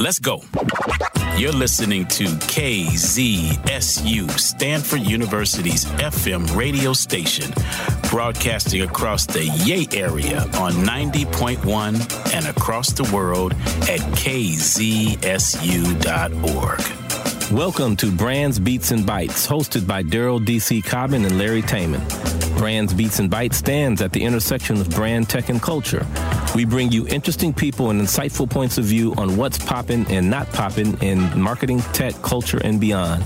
Let's go. You're listening to KZSU, Stanford University's FM radio station, broadcasting across the Yay area on 90.1 and across the world at kzsu.org. Welcome to Brands Beats and Bytes, hosted by Daryl D.C. Cobbin and Larry Taman. Brands Beats and Bytes stands at the intersection of brand tech and culture. We bring you interesting people and insightful points of view on what's popping and not popping in marketing, tech, culture, and beyond.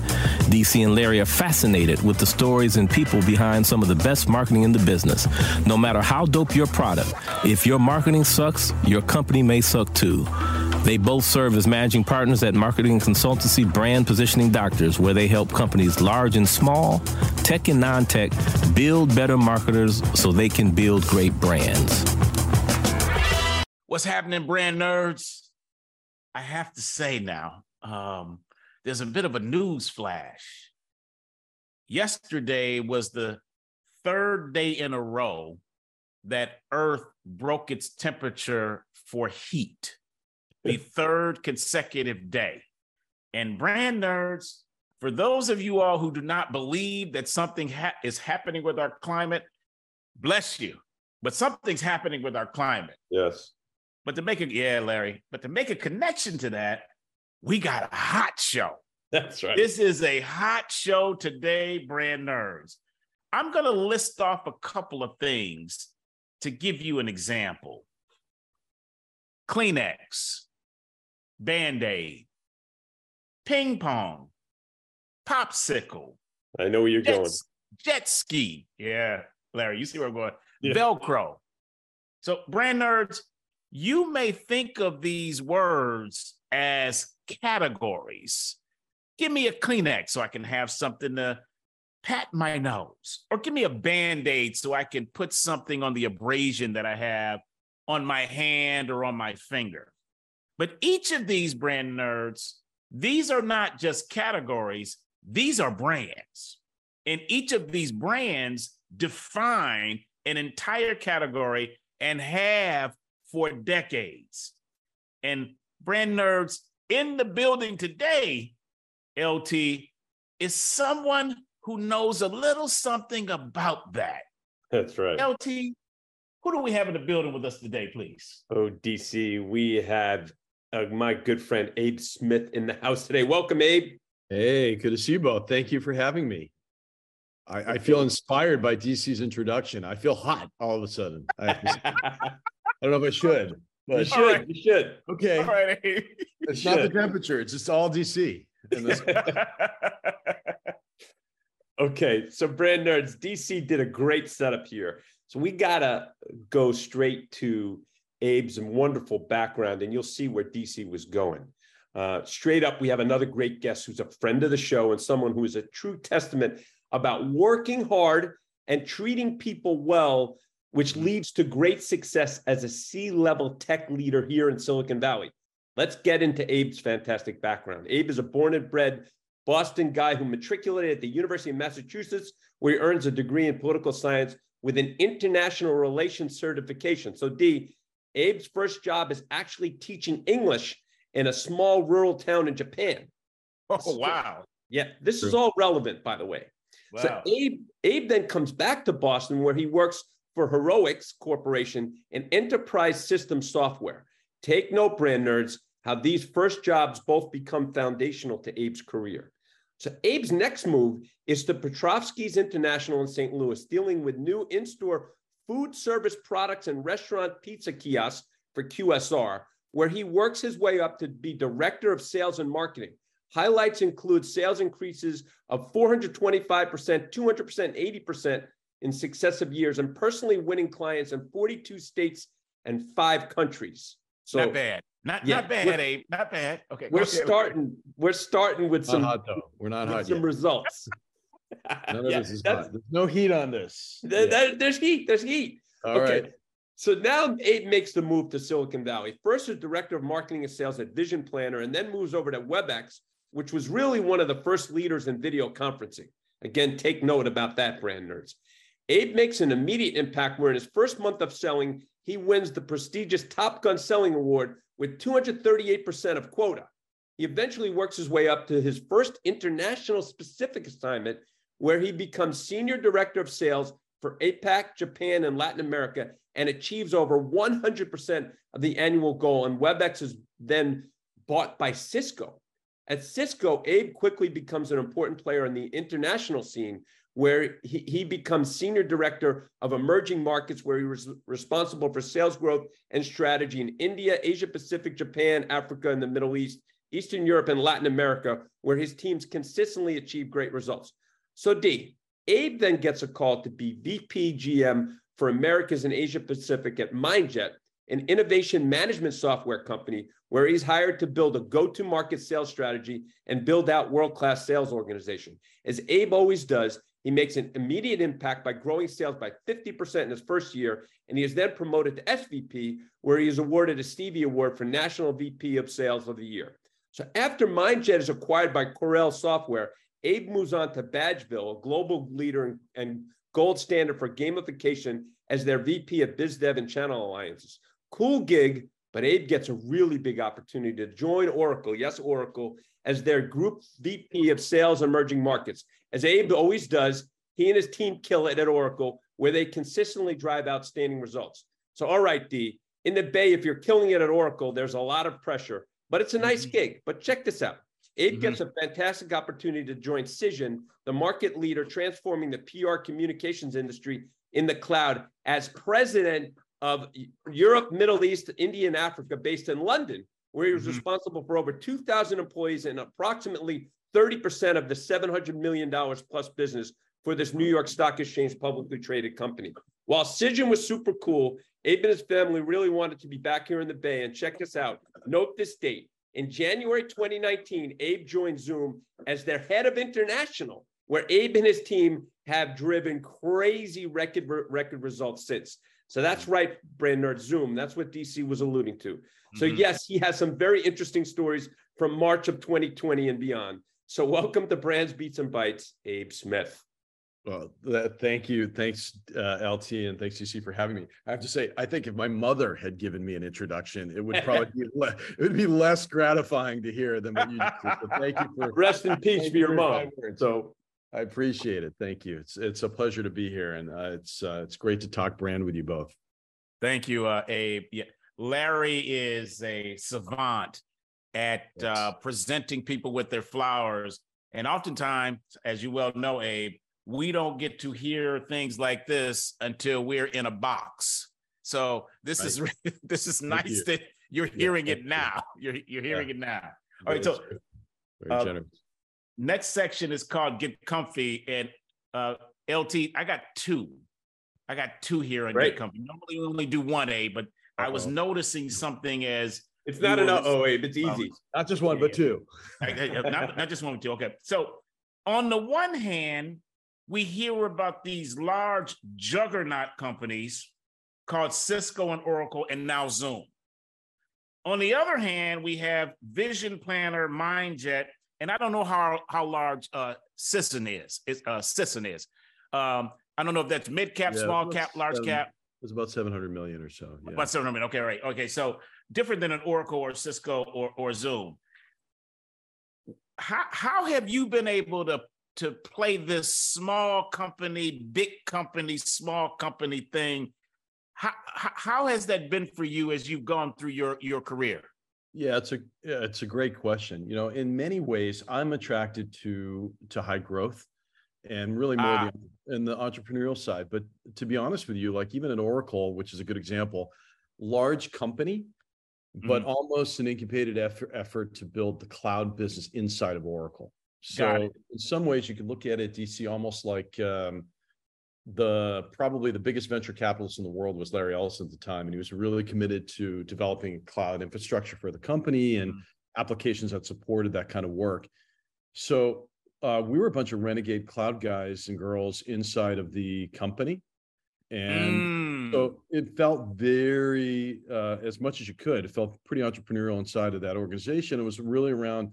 DC and Larry are fascinated with the stories and people behind some of the best marketing in the business. No matter how dope your product, if your marketing sucks, your company may suck too. They both serve as managing partners at marketing consultancy Brand Positioning Doctors, where they help companies large and small, tech and non tech, build better marketers so they can build great brands. What's happening, brand nerds? I have to say now, um, there's a bit of a news flash. Yesterday was the third day in a row that Earth broke its temperature for heat the third consecutive day. And brand nerds, for those of you all who do not believe that something ha- is happening with our climate, bless you. But something's happening with our climate. Yes. But to make a yeah, Larry, but to make a connection to that, we got a hot show. That's right. This is a hot show today, brand nerds. I'm going to list off a couple of things to give you an example. Kleenex, Band Aid, ping pong, popsicle. I know where you're jet, going. Jet ski. Yeah, Larry, you see where I'm going. Yeah. Velcro. So, brand nerds, you may think of these words as categories. Give me a Kleenex so I can have something to pat my nose, or give me a band aid so I can put something on the abrasion that I have on my hand or on my finger. But each of these brand nerds, these are not just categories, these are brands. And each of these brands define an entire category and have for decades. And brand nerds in the building today, LT, is someone who knows a little something about that. That's right. LT, who do we have in the building with us today, please? Oh, DC, we have uh, my good friend Abe Smith in the house today. Welcome, Abe. Hey, good to see you both. Thank you for having me. I, I feel inspired by DC's introduction. I feel hot all of a sudden. I, I don't know if I should. But you should. Right. You should. Okay. All right. It's not the temperature. It's just all DC. okay. So, brand nerds, DC did a great setup here. So we gotta go straight to Abe's wonderful background, and you'll see where DC was going. Uh, straight up, we have another great guest who's a friend of the show and someone who is a true testament about working hard and treating people well, which leads to great success as a C level tech leader here in Silicon Valley. Let's get into Abe's fantastic background. Abe is a born and bred Boston guy who matriculated at the University of Massachusetts, where he earns a degree in political science with an international relations certification. So, D, Abe's first job is actually teaching English in a small rural town in Japan. Oh, wow. Yeah, this True. is all relevant, by the way. Wow. So Abe, Abe then comes back to Boston where he works for Heroics Corporation in enterprise system software. Take note, brand nerds, how these first jobs both become foundational to Abe's career. So Abe's next move is to Petrovsky's International in St. Louis, dealing with new in-store food service products and restaurant pizza kiosks for QSR, where he works his way up to be director of sales and marketing. Highlights include sales increases of 425%, 200%, 80% in successive years, and personally winning clients in 42 states and five countries. So not bad. Not yeah, not bad, Abe. Not bad. Okay. We're starting. We're starting with some. Hot, though. We're not hot Some yet. results. None of yeah, this is hot. There's no heat on this. There, yeah. there's heat. There's heat. All okay. Right. So now Abe makes the move to Silicon Valley. First as director of marketing and sales at Vision Planner, and then moves over to WebEx, which was really one of the first leaders in video conferencing. Again, take note about that, brand nerds. Abe makes an immediate impact where in his first month of selling, he wins the prestigious Top Gun Selling Award with 238% of quota. He eventually works his way up to his first international specific assignment, where he becomes senior director of sales for APAC, Japan, and Latin America, and achieves over 100% of the annual goal. And WebEx is then bought by Cisco. At Cisco, Abe quickly becomes an important player in the international scene, where he, he becomes senior director of emerging markets, where he was responsible for sales growth and strategy in India, Asia Pacific, Japan, Africa, and the Middle East, Eastern Europe, and Latin America, where his teams consistently achieve great results. So, D, Abe then gets a call to be VP GM for Americas and Asia Pacific at MindJet, an innovation management software company where he's hired to build a go-to-market sales strategy and build out world-class sales organization. As Abe always does, he makes an immediate impact by growing sales by 50% in his first year, and he is then promoted to SVP, where he is awarded a Stevie Award for National VP of Sales of the Year. So after MindJet is acquired by Corel Software, Abe moves on to Badgeville, a global leader and gold standard for gamification as their VP of Biz Dev and Channel Alliances. Cool gig, but Abe gets a really big opportunity to join Oracle, yes, Oracle, as their group VP of Sales Emerging Markets. As Abe always does, he and his team kill it at Oracle, where they consistently drive outstanding results. So, all right, D, in the Bay, if you're killing it at Oracle, there's a lot of pressure, but it's a nice mm-hmm. gig. But check this out. Abe mm-hmm. gets a fantastic opportunity to join Cision, the market leader transforming the PR communications industry in the cloud as president of Europe, Middle East, India, and Africa, based in London, where he was mm-hmm. responsible for over 2,000 employees and approximately 30% of the $700 million plus business for this New York Stock Exchange publicly traded company. While Cision was super cool, Abe and his family really wanted to be back here in the Bay. And check this out. Note this date. In January 2019, Abe joined Zoom as their head of international, where Abe and his team have driven crazy record, record results since. So that's right, brand nerd Zoom. That's what DC was alluding to. So mm-hmm. yes, he has some very interesting stories from March of 2020 and beyond. So welcome to Brands Beats and Bytes, Abe Smith. Well, that, thank you. Thanks, uh, LT, and thanks, DC, for having me. I have to say, I think if my mother had given me an introduction, it would probably be le- it would be less gratifying to hear than what you did. So thank you for rest in peace for your mom. So I appreciate it. Thank you. It's it's a pleasure to be here, and uh, it's uh, it's great to talk brand with you both. Thank you, uh, Abe. Yeah, Larry is a savant at yes. uh, presenting people with their flowers, and oftentimes, as you well know, Abe we don't get to hear things like this until we're in a box. So this right. is this is nice you. that you're hearing yeah, it now. You. You're you're hearing yeah. it now. All right, so uh, next section is called "Get Comfy," and uh, LT. I got two. I got two here on right. Get Comfy. Normally we only do one A, but Uh-oh. I was noticing something as it's not enough. Oh, wait, it's easy. not just one, yeah, but two. not, not just one, but two. Okay, so on the one hand, we hear about these large juggernaut companies called Cisco and Oracle and now Zoom. On the other hand, we have Vision Planner, MindJet, and I don't know how, how large uh, Cision is. It's, uh, Cision is. Um, I don't know if that's mid cap, yeah, small cap, large seven, cap. It's about 700 million or so. Yeah. About 700 million. Okay, right. Okay, so different than an Oracle or Cisco or, or Zoom. How, how have you been able to to play this small company, big company, small company thing. How, how has that been for you as you've gone through your, your career? Yeah, it's a it's a great question. You know, in many ways, I'm attracted to to high growth, and really more ah. the, in the entrepreneurial side. But to be honest with you, like even at Oracle, which is a good example, large company, but mm-hmm. almost an incubated effort, effort to build the cloud business inside of Oracle. So in some ways, you can look at it, DC, almost like um, the probably the biggest venture capitalist in the world was Larry Ellison at the time, and he was really committed to developing cloud infrastructure for the company and mm-hmm. applications that supported that kind of work. So uh, we were a bunch of renegade cloud guys and girls inside of the company, and mm. so it felt very uh, as much as you could. It felt pretty entrepreneurial inside of that organization. It was really around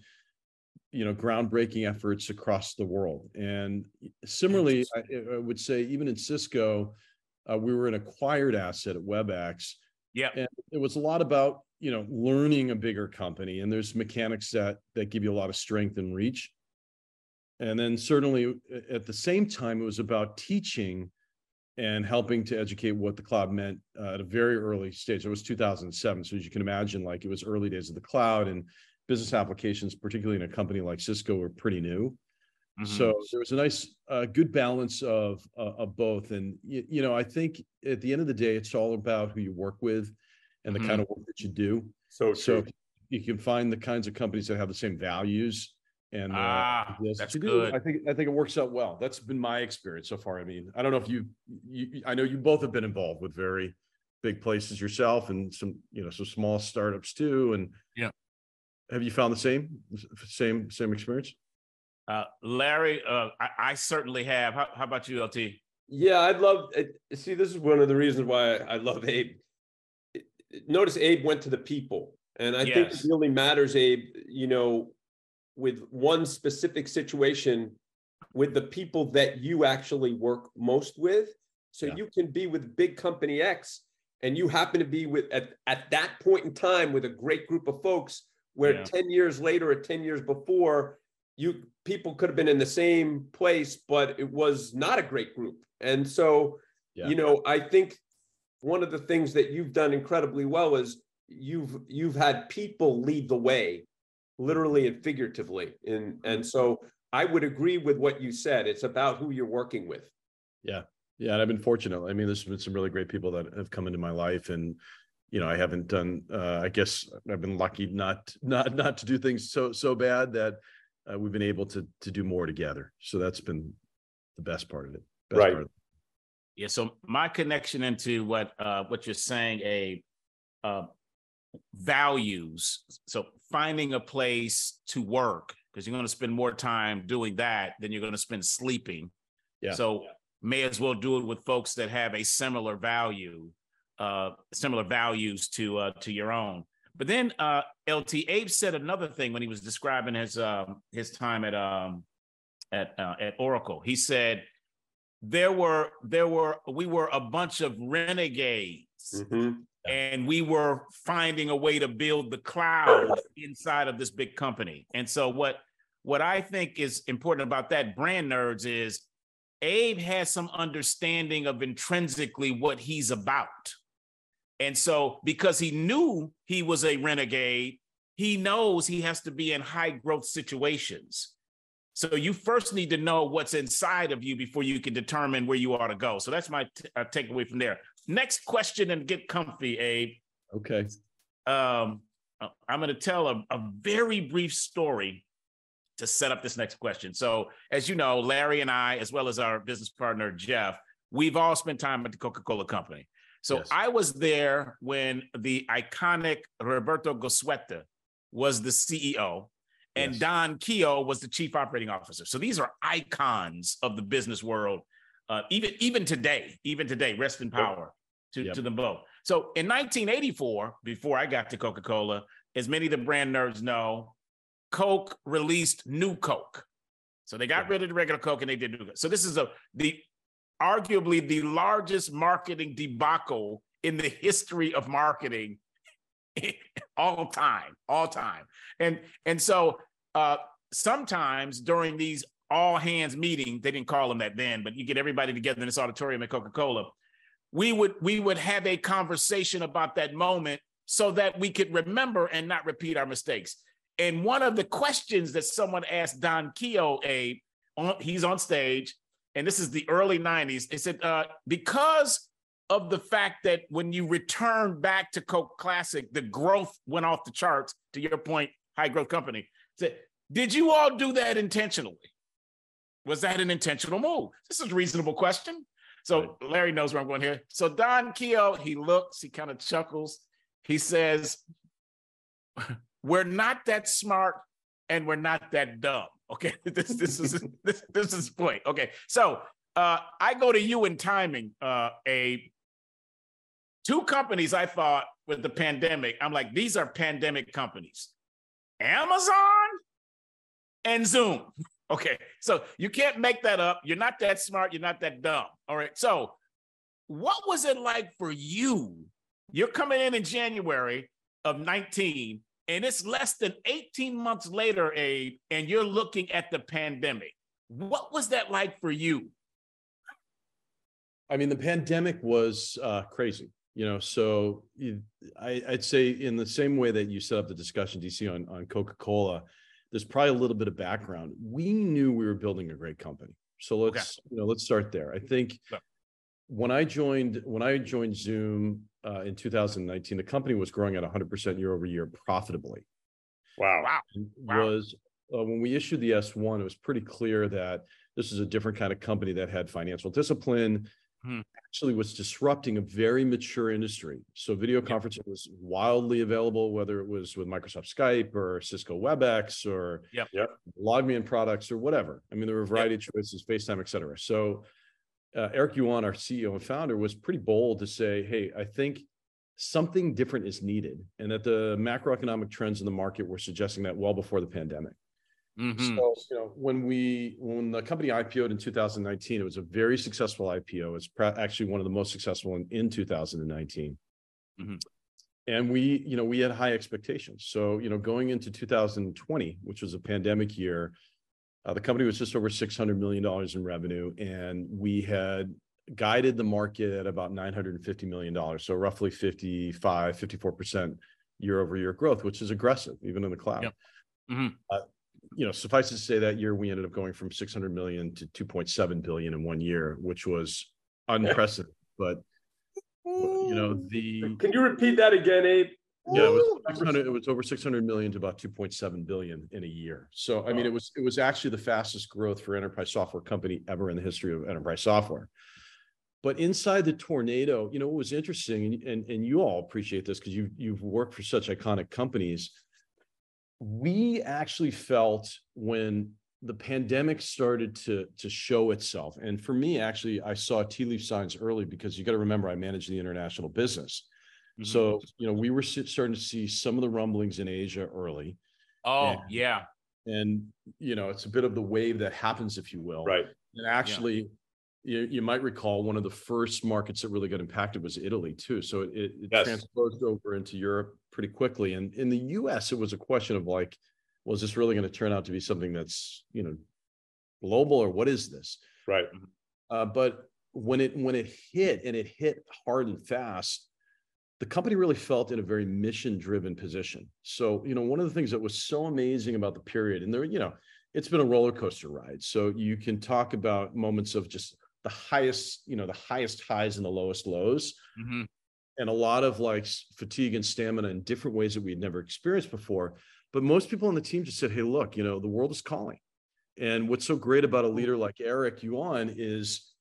you know groundbreaking efforts across the world. And similarly I, I, would say even in cisco uh, we were an acquired asset at webex yeah and it was a lot about you know learning a bigger company and there's mechanics that that give you a lot of strength and reach. And then certainly at the same time it was about teaching and helping to educate what the cloud meant uh, at a very early stage. It was 2007 so as you can imagine like it was early days of the cloud and business applications particularly in a company like cisco were pretty new mm-hmm. so there was a nice uh, good balance of uh, of both and you, you know i think at the end of the day it's all about who you work with and the mm-hmm. kind of work that you do. So, so you can find the kinds of companies that have the same values and uh, ah, that's good. I think I think it works out well. That's been my experience so far. I mean, I don't know if you, you I know you both have been involved with very big places yourself and some you know some small startups too. And yeah, have you found the same same same experience? Uh, Larry, uh, I, I, certainly have. How, how, about you, LT? Yeah, I'd love. See, this is one of the reasons why I love Abe notice Abe went to the people. And I yes. think it really matters, Abe, you know, with one specific situation with the people that you actually work most with. So yeah. you can be with big company X and you happen to be with at, at that point in time with a great group of folks where yeah. 10 years later or 10 years before you people could have been in the same place but it was not a great group. And so yeah. you know i think one of the things that you've done incredibly well is you've you've had people lead the way literally and figuratively. And mm-hmm. and so i would agree with what you said. It's about who you're working with. Yeah. Yeah and i've been fortunate. I mean there's been some really great people that have come into my life and you know i haven't done uh, i guess i've been lucky not not not to do things so so bad that uh, we've been able to to do more together so that's been the best part of it right of it. Yeah. So my connection into what uh, what you're saying, a uh, values. So finding a place to work because you're going to spend more time doing that than you're going to spend sleeping. Yeah. So may as well do it with folks that have a similar value, uh, similar values to uh, to your own. But then uh, LT Abe said another thing when he was describing his um, his time at um, at uh, at Oracle. He said there were there were we were a bunch of renegades mm-hmm. and we were finding a way to build the cloud inside of this big company and so what what i think is important about that brand nerds is abe has some understanding of intrinsically what he's about and so because he knew he was a renegade he knows he has to be in high growth situations so you first need to know what's inside of you before you can determine where you ought to go. So that's my t- uh, takeaway from there. Next question and get comfy, Abe. Okay. Um, I'm going to tell a, a very brief story to set up this next question. So, as you know, Larry and I, as well as our business partner Jeff, we've all spent time at the Coca-Cola Company. So yes. I was there when the iconic Roberto Goizueta was the CEO and yes. Don Keough was the chief operating officer. So these are icons of the business world, uh, even even today, even today, rest in power to, yep. to them both. So in 1984, before I got to Coca Cola, as many of the brand nerds know, Coke released New Coke. So they got rid of the regular Coke and they did New Coke. So this is a the arguably the largest marketing debacle in the history of marketing all time, all time. And and so uh, sometimes during these all hands meetings, they didn't call them that then, but you get everybody together in this auditorium at Coca-Cola. We would we would have a conversation about that moment so that we could remember and not repeat our mistakes. And one of the questions that someone asked Don Keough, a on, he's on stage, and this is the early 90s. They said, uh, because of the fact that when you return back to Coke Classic, the growth went off the charts. To your point, high growth company. Said, did you all do that intentionally? Was that an intentional move? This is a reasonable question. So Larry knows where I'm going here. So Don Keough, he looks, he kind of chuckles. He says, "We're not that smart, and we're not that dumb." Okay, this this is this this is the point. Okay, so uh, I go to you in timing, uh, a two companies I thought with the pandemic, I'm like, these are pandemic companies Amazon and Zoom. Okay. So you can't make that up. You're not that smart. You're not that dumb. All right. So, what was it like for you? You're coming in in January of 19, and it's less than 18 months later, Abe, and you're looking at the pandemic. What was that like for you? I mean, the pandemic was uh, crazy, you know. So I, would say, in the same way that you set up the discussion, DC, on, on Coca Cola, there's probably a little bit of background. We knew we were building a great company, so let's okay. you know let's start there. I think when I joined when I joined Zoom uh, in 2019, the company was growing at 100 percent year over year profitably. Wow! Wow! Was uh, when we issued the S1, it was pretty clear that this is a different kind of company that had financial discipline hmm. actually was disrupting a very mature industry. So video conferencing was wildly available, whether it was with Microsoft Skype or Cisco WebEx or yep. Yep. LogMeIn products or whatever. I mean, there were a variety yep. of choices, FaceTime, et cetera. So uh, Eric Yuan, our CEO and founder, was pretty bold to say, hey, I think something different is needed and that the macroeconomic trends in the market were suggesting that well before the pandemic. Mm-hmm. So, you know, when we when the company IPO'd in 2019, it was a very successful IPO. It's actually one of the most successful in, in 2019. Mm-hmm. And we, you know, we had high expectations. So, you know, going into 2020, which was a pandemic year, the company was just over 600 million dollars in revenue, and we had guided the market at about 950 million dollars, so roughly 55, 54 percent year over year growth, which is aggressive even in the cloud. Yep. Mm-hmm. Uh, you know, suffice to say that year we ended up going from 600 million to 2.7 billion in one year, which was unprecedented. but you know, the can you repeat that again, Abe? Yeah, it was 600, it was over 600 million to about 2.7 billion in a year. So I mean, it was it was actually the fastest growth for enterprise software company ever in the history of enterprise software. But inside the tornado, you know, it was interesting, and, and, and you all appreciate this because you've you've worked for such iconic companies we actually felt when the pandemic started to to show itself and for me actually i saw tea leaf signs early because you got to remember i managed the international business mm-hmm. so you know we were starting to see some of the rumblings in asia early oh and, yeah and you know it's a bit of the wave that happens if you will right and actually you, you might recall one of the first markets that really got impacted was Italy too. So it, it yes. transposed over into Europe pretty quickly. And in the US, it was a question of like, well, is this really going to turn out to be something that's, you know, global or what is this? Right. Uh, but when it when it hit and it hit hard and fast, the company really felt in a very mission driven position. So, you know, one of the things that was so amazing about the period, and there, you know, it's been a roller coaster ride. So you can talk about moments of just the highest, you know, the highest highs and the lowest lows. Mm-hmm. And a lot of like fatigue and stamina in different ways that we had never experienced before. But most people on the team just said, hey, look, you know, the world is calling. And what's so great about a leader like Eric Yuan is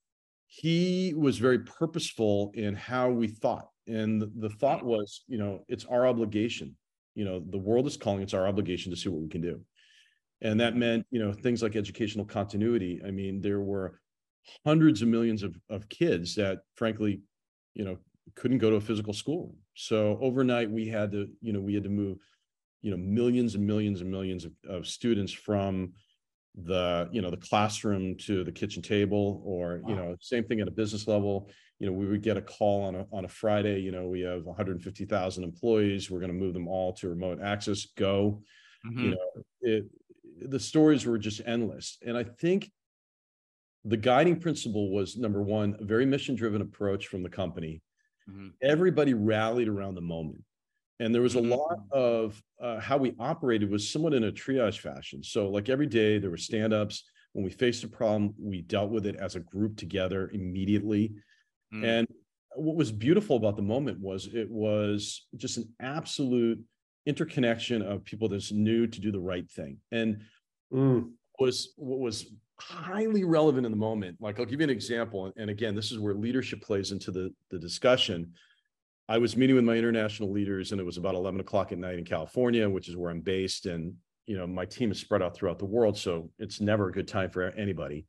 he was very purposeful in how we thought. And the, thought was, you know, it's our obligation. You know, the world is calling, it's our obligation to see what we can do. And that meant, you know, things like educational continuity. I mean, there were hundreds of millions of, of kids that frankly you know couldn't go to a physical school so overnight we had to you know we had to move you know millions and millions and millions of, of students from the you know the classroom to the kitchen table or wow. you know same thing at a business level you know we would get a call on a on a friday you know we have 150,000 employees we're going to move them all to remote access go mm-hmm. you know it the stories were just endless and i think the guiding principle was number one, a very mission driven approach from the company. Mm-hmm. Everybody rallied around the moment. And there was a mm-hmm. lot of uh, how we operated was somewhat in a triage fashion. So, like every day, there were stand ups. When we faced a problem, we dealt with it as a group together immediately. Mm. And what was beautiful about the moment was it was just an absolute interconnection of people that's new to do the right thing. And mm. was what was highly relevant in the moment. Like I'll give you an example. And again, this is where leadership plays into the, the discussion. I was meeting with my international leaders and it was about 11 o'clock at night in California, which is where I'm based. And, you know, my team is spread out throughout the world. So it's never a good time for anybody.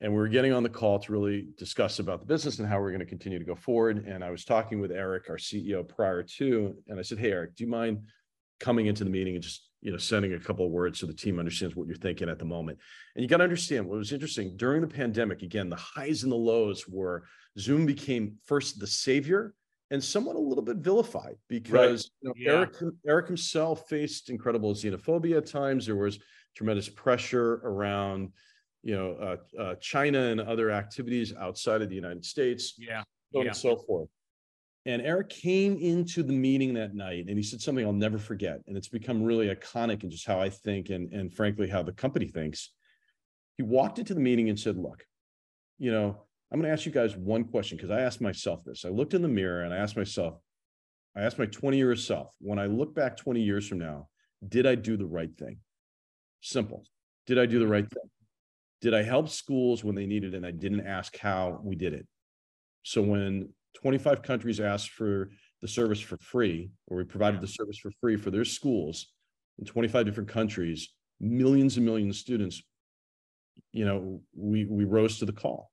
And we were getting on the call to really discuss about the business and how we're going to continue to go forward. And I was talking with Eric, our CEO, prior to, and I said, Hey, Eric, do you mind coming into the meeting and just you know sending a couple of words so the team understands what you're thinking at the moment and you got to understand what was interesting during the pandemic again the highs and the lows were zoom became first the savior and somewhat a little bit vilified because right. you know, yeah. Eric Eric himself faced incredible xenophobia at times. There was tremendous pressure around you know uh, uh, China and other activities outside of the United States. Yeah, so yeah. and so forth. And Eric came into the meeting that night and he said something I'll never forget. And it's become really iconic in just how I think and, and frankly, how the company thinks. He walked into the meeting and said, Look, you know, I'm going to ask you guys one question because I asked myself this. I looked in the mirror and I asked myself, I asked my 20 year self, when I look back 20 years from now, did I do the right thing? Simple. Did I do the right thing? Did I help schools when they needed it and I didn't ask how we did it? So when 25 countries asked for the service for free, or we provided the service for free for their schools in 25 different countries, millions and millions of students, you know, we we rose to the call.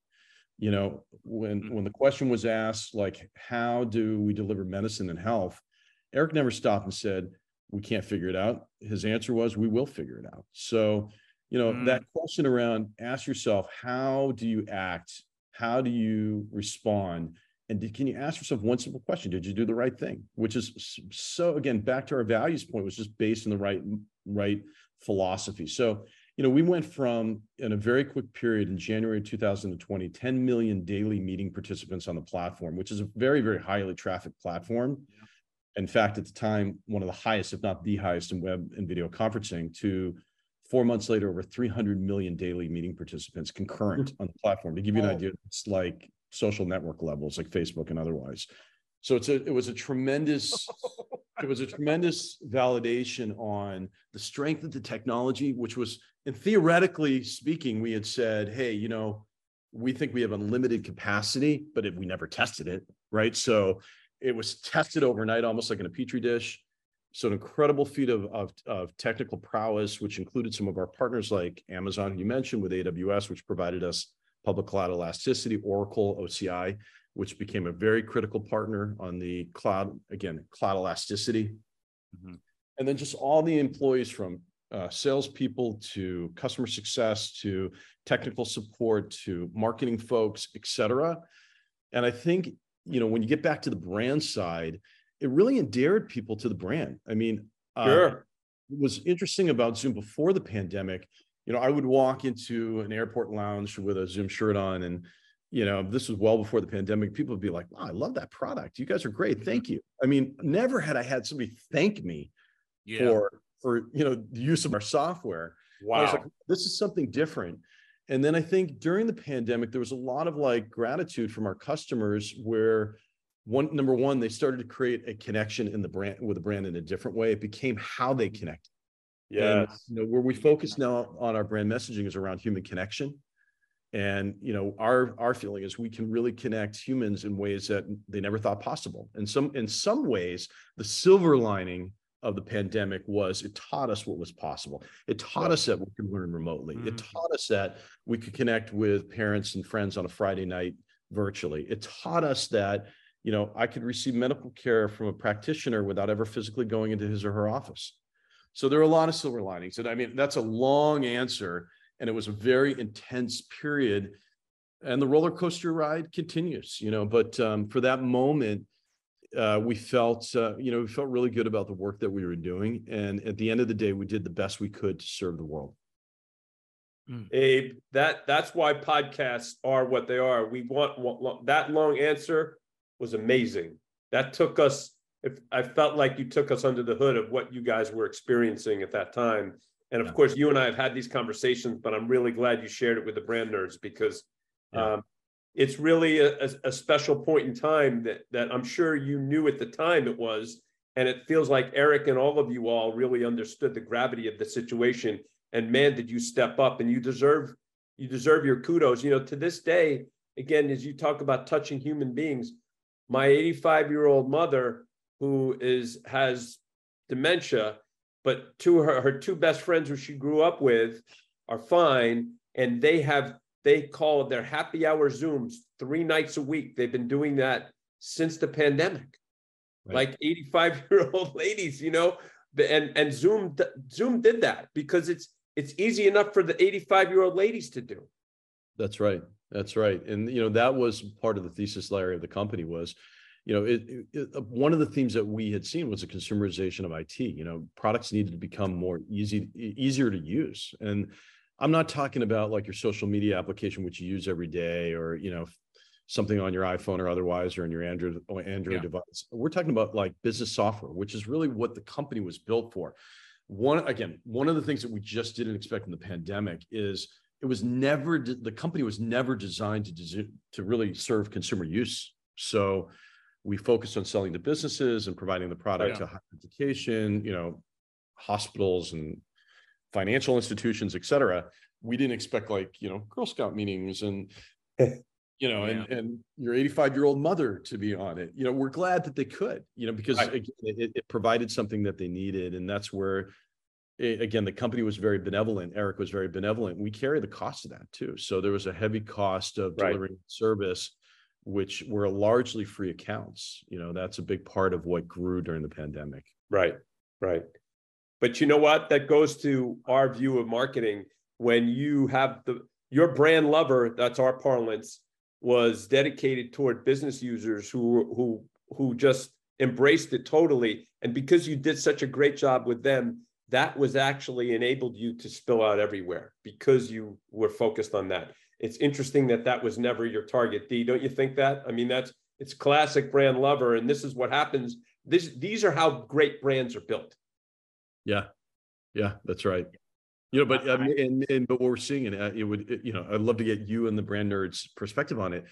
You know, when mm-hmm. when the question was asked, like, how do we deliver medicine and health? Eric never stopped and said, we can't figure it out. His answer was, we will figure it out. So, you know, mm. that question around ask yourself, how do you act? How do you respond? And did, can you ask yourself one simple question? Did you do the right thing? Which is so again, back to our values point, was just based on the right, right philosophy. So, you know, we went from in a very quick period in January 2020, 10 million daily meeting participants on the platform, which is a very, very highly trafficked platform. Yeah. In fact, at the time, one of the highest, if not the highest in web and video conferencing, to four months later, over 300 million daily meeting participants concurrent hmm. on the platform. To give you an oh. idea, it's like social network levels like Facebook and otherwise. So it's a it was a tremendous it was a tremendous validation on the strength of the technology, which was and theoretically speaking, we had said, hey, you know, we think we have unlimited capacity, but if we never tested it, right? So it was tested overnight, almost like in a petri dish. So an incredible feat of, of, of technical prowess, which included some of our partners like Amazon, you mentioned, with AWS, which provided us public cloud elasticity, Oracle, OCI, which became a very critical partner on the cloud, again, cloud elasticity. Mm-hmm. And then just all the employees from uh, salespeople to customer success to technical support to marketing folks, et cetera. And I think, you know, when you get back to the brand side, it really endeared people to the brand. I mean, uh, sure. Uh, what was interesting about Zoom before the pandemic you know, I would walk into an airport lounge with a Zoom shirt on, and you know, this was well before the pandemic. People would be like, "Wow, I love that product. You guys are great. Mm-hmm. Thank you." I mean, never had I had somebody thank me yeah. for for you know the use of our software. Wow, like, this is something different. And then I think during the pandemic, there was a lot of like gratitude from our customers where one number one, they started to create a connection in the brand with the brand in a different way. It became how they connect. Yeah. You know, where we focus now on our brand messaging is around human connection. And you know, our our feeling is we can really connect humans in ways that they never thought possible. And some in some ways, the silver lining of the pandemic was it taught us what was possible. It taught us that we could learn remotely. Mm-hmm. It taught us that we could connect with parents and friends on a Friday night virtually. It taught us that you know I could receive medical care from a practitioner without ever physically going into his or her office. So there are a lot of silver linings. And I mean, that's a long answer. And it was a very intense period. And the roller coaster ride continues, you know, but um, for that moment, uh, we felt, uh, you know, we felt really good about the work that we were doing. And at the end of the day, we did the best we could to serve the world. Mm. Abe, that that's why podcasts are what they are. We want, want that long answer was amazing. That took us if I felt like you took us under the hood of what you guys were experiencing at that time. And of yeah. course, you and I have had these conversations, but I'm really glad you shared it with the brand nerds because yeah. um, it's really a, a, special point in time that that I'm sure you knew at the time it was. And it feels like Eric and all of you all really understood the gravity of the situation. And man, did you step up and you deserve you deserve your kudos. You know, to this day, again, as you talk about touching human beings, my 85 year old mother who is has dementia, but two her her two best friends who she grew up with are fine, and they have they call their happy hour zooms three nights a week. They've been doing that since the pandemic, right. like 85 year old ladies, you know, and and Zoom Zoom did that because it's it's easy enough for the 85 year old ladies to do. That's right. That's right. And you know that was part of the thesis, Larry, of the company was you know, it, it, uh, one of the themes that we had seen was the consumerization of IT. You know, products needed to become more easy, easier to use. And I'm not talking about like your social media application, which you use every day, or you know, something on your iPhone or otherwise, or in your Android or Android yeah. device. We're talking about like business software, which is really what the company was built for. One again, one of the things that we just didn't expect in the pandemic is it was never the company was never designed to to really serve consumer use. So we focused on selling to businesses and providing the product yeah. to education, you know, hospitals and financial institutions, et cetera. We didn't expect like, you know, Girl Scout meetings and, you know, yeah. and, and your 85 year old mother to be on it. You know, we're glad that they could, you know, because right. again, it, it provided something that they needed. And that's where, again, the company was very benevolent. Eric was very benevolent. We carry the cost of that too. So there was a heavy cost of delivering right. service which were largely free accounts. You know, that's a big part of what grew during the pandemic. Right, right. But you know what? That goes to our view of marketing. When you have the your brand lover, that's our parlance, was dedicated toward business users who who who just embraced it totally. And because you did such a great job with them, that was actually enabled you to spill out everywhere because you were focused on that it's interesting that that was never your target. D, don't you think that? I mean, that's it's classic brand lover, and this is what happens. This these are how great brands are built. Yeah, yeah, that's right. You know, but I mean, and, and but what we're seeing, and uh, it would, it, you know, I'd love to get you and the brand nerds perspective on it.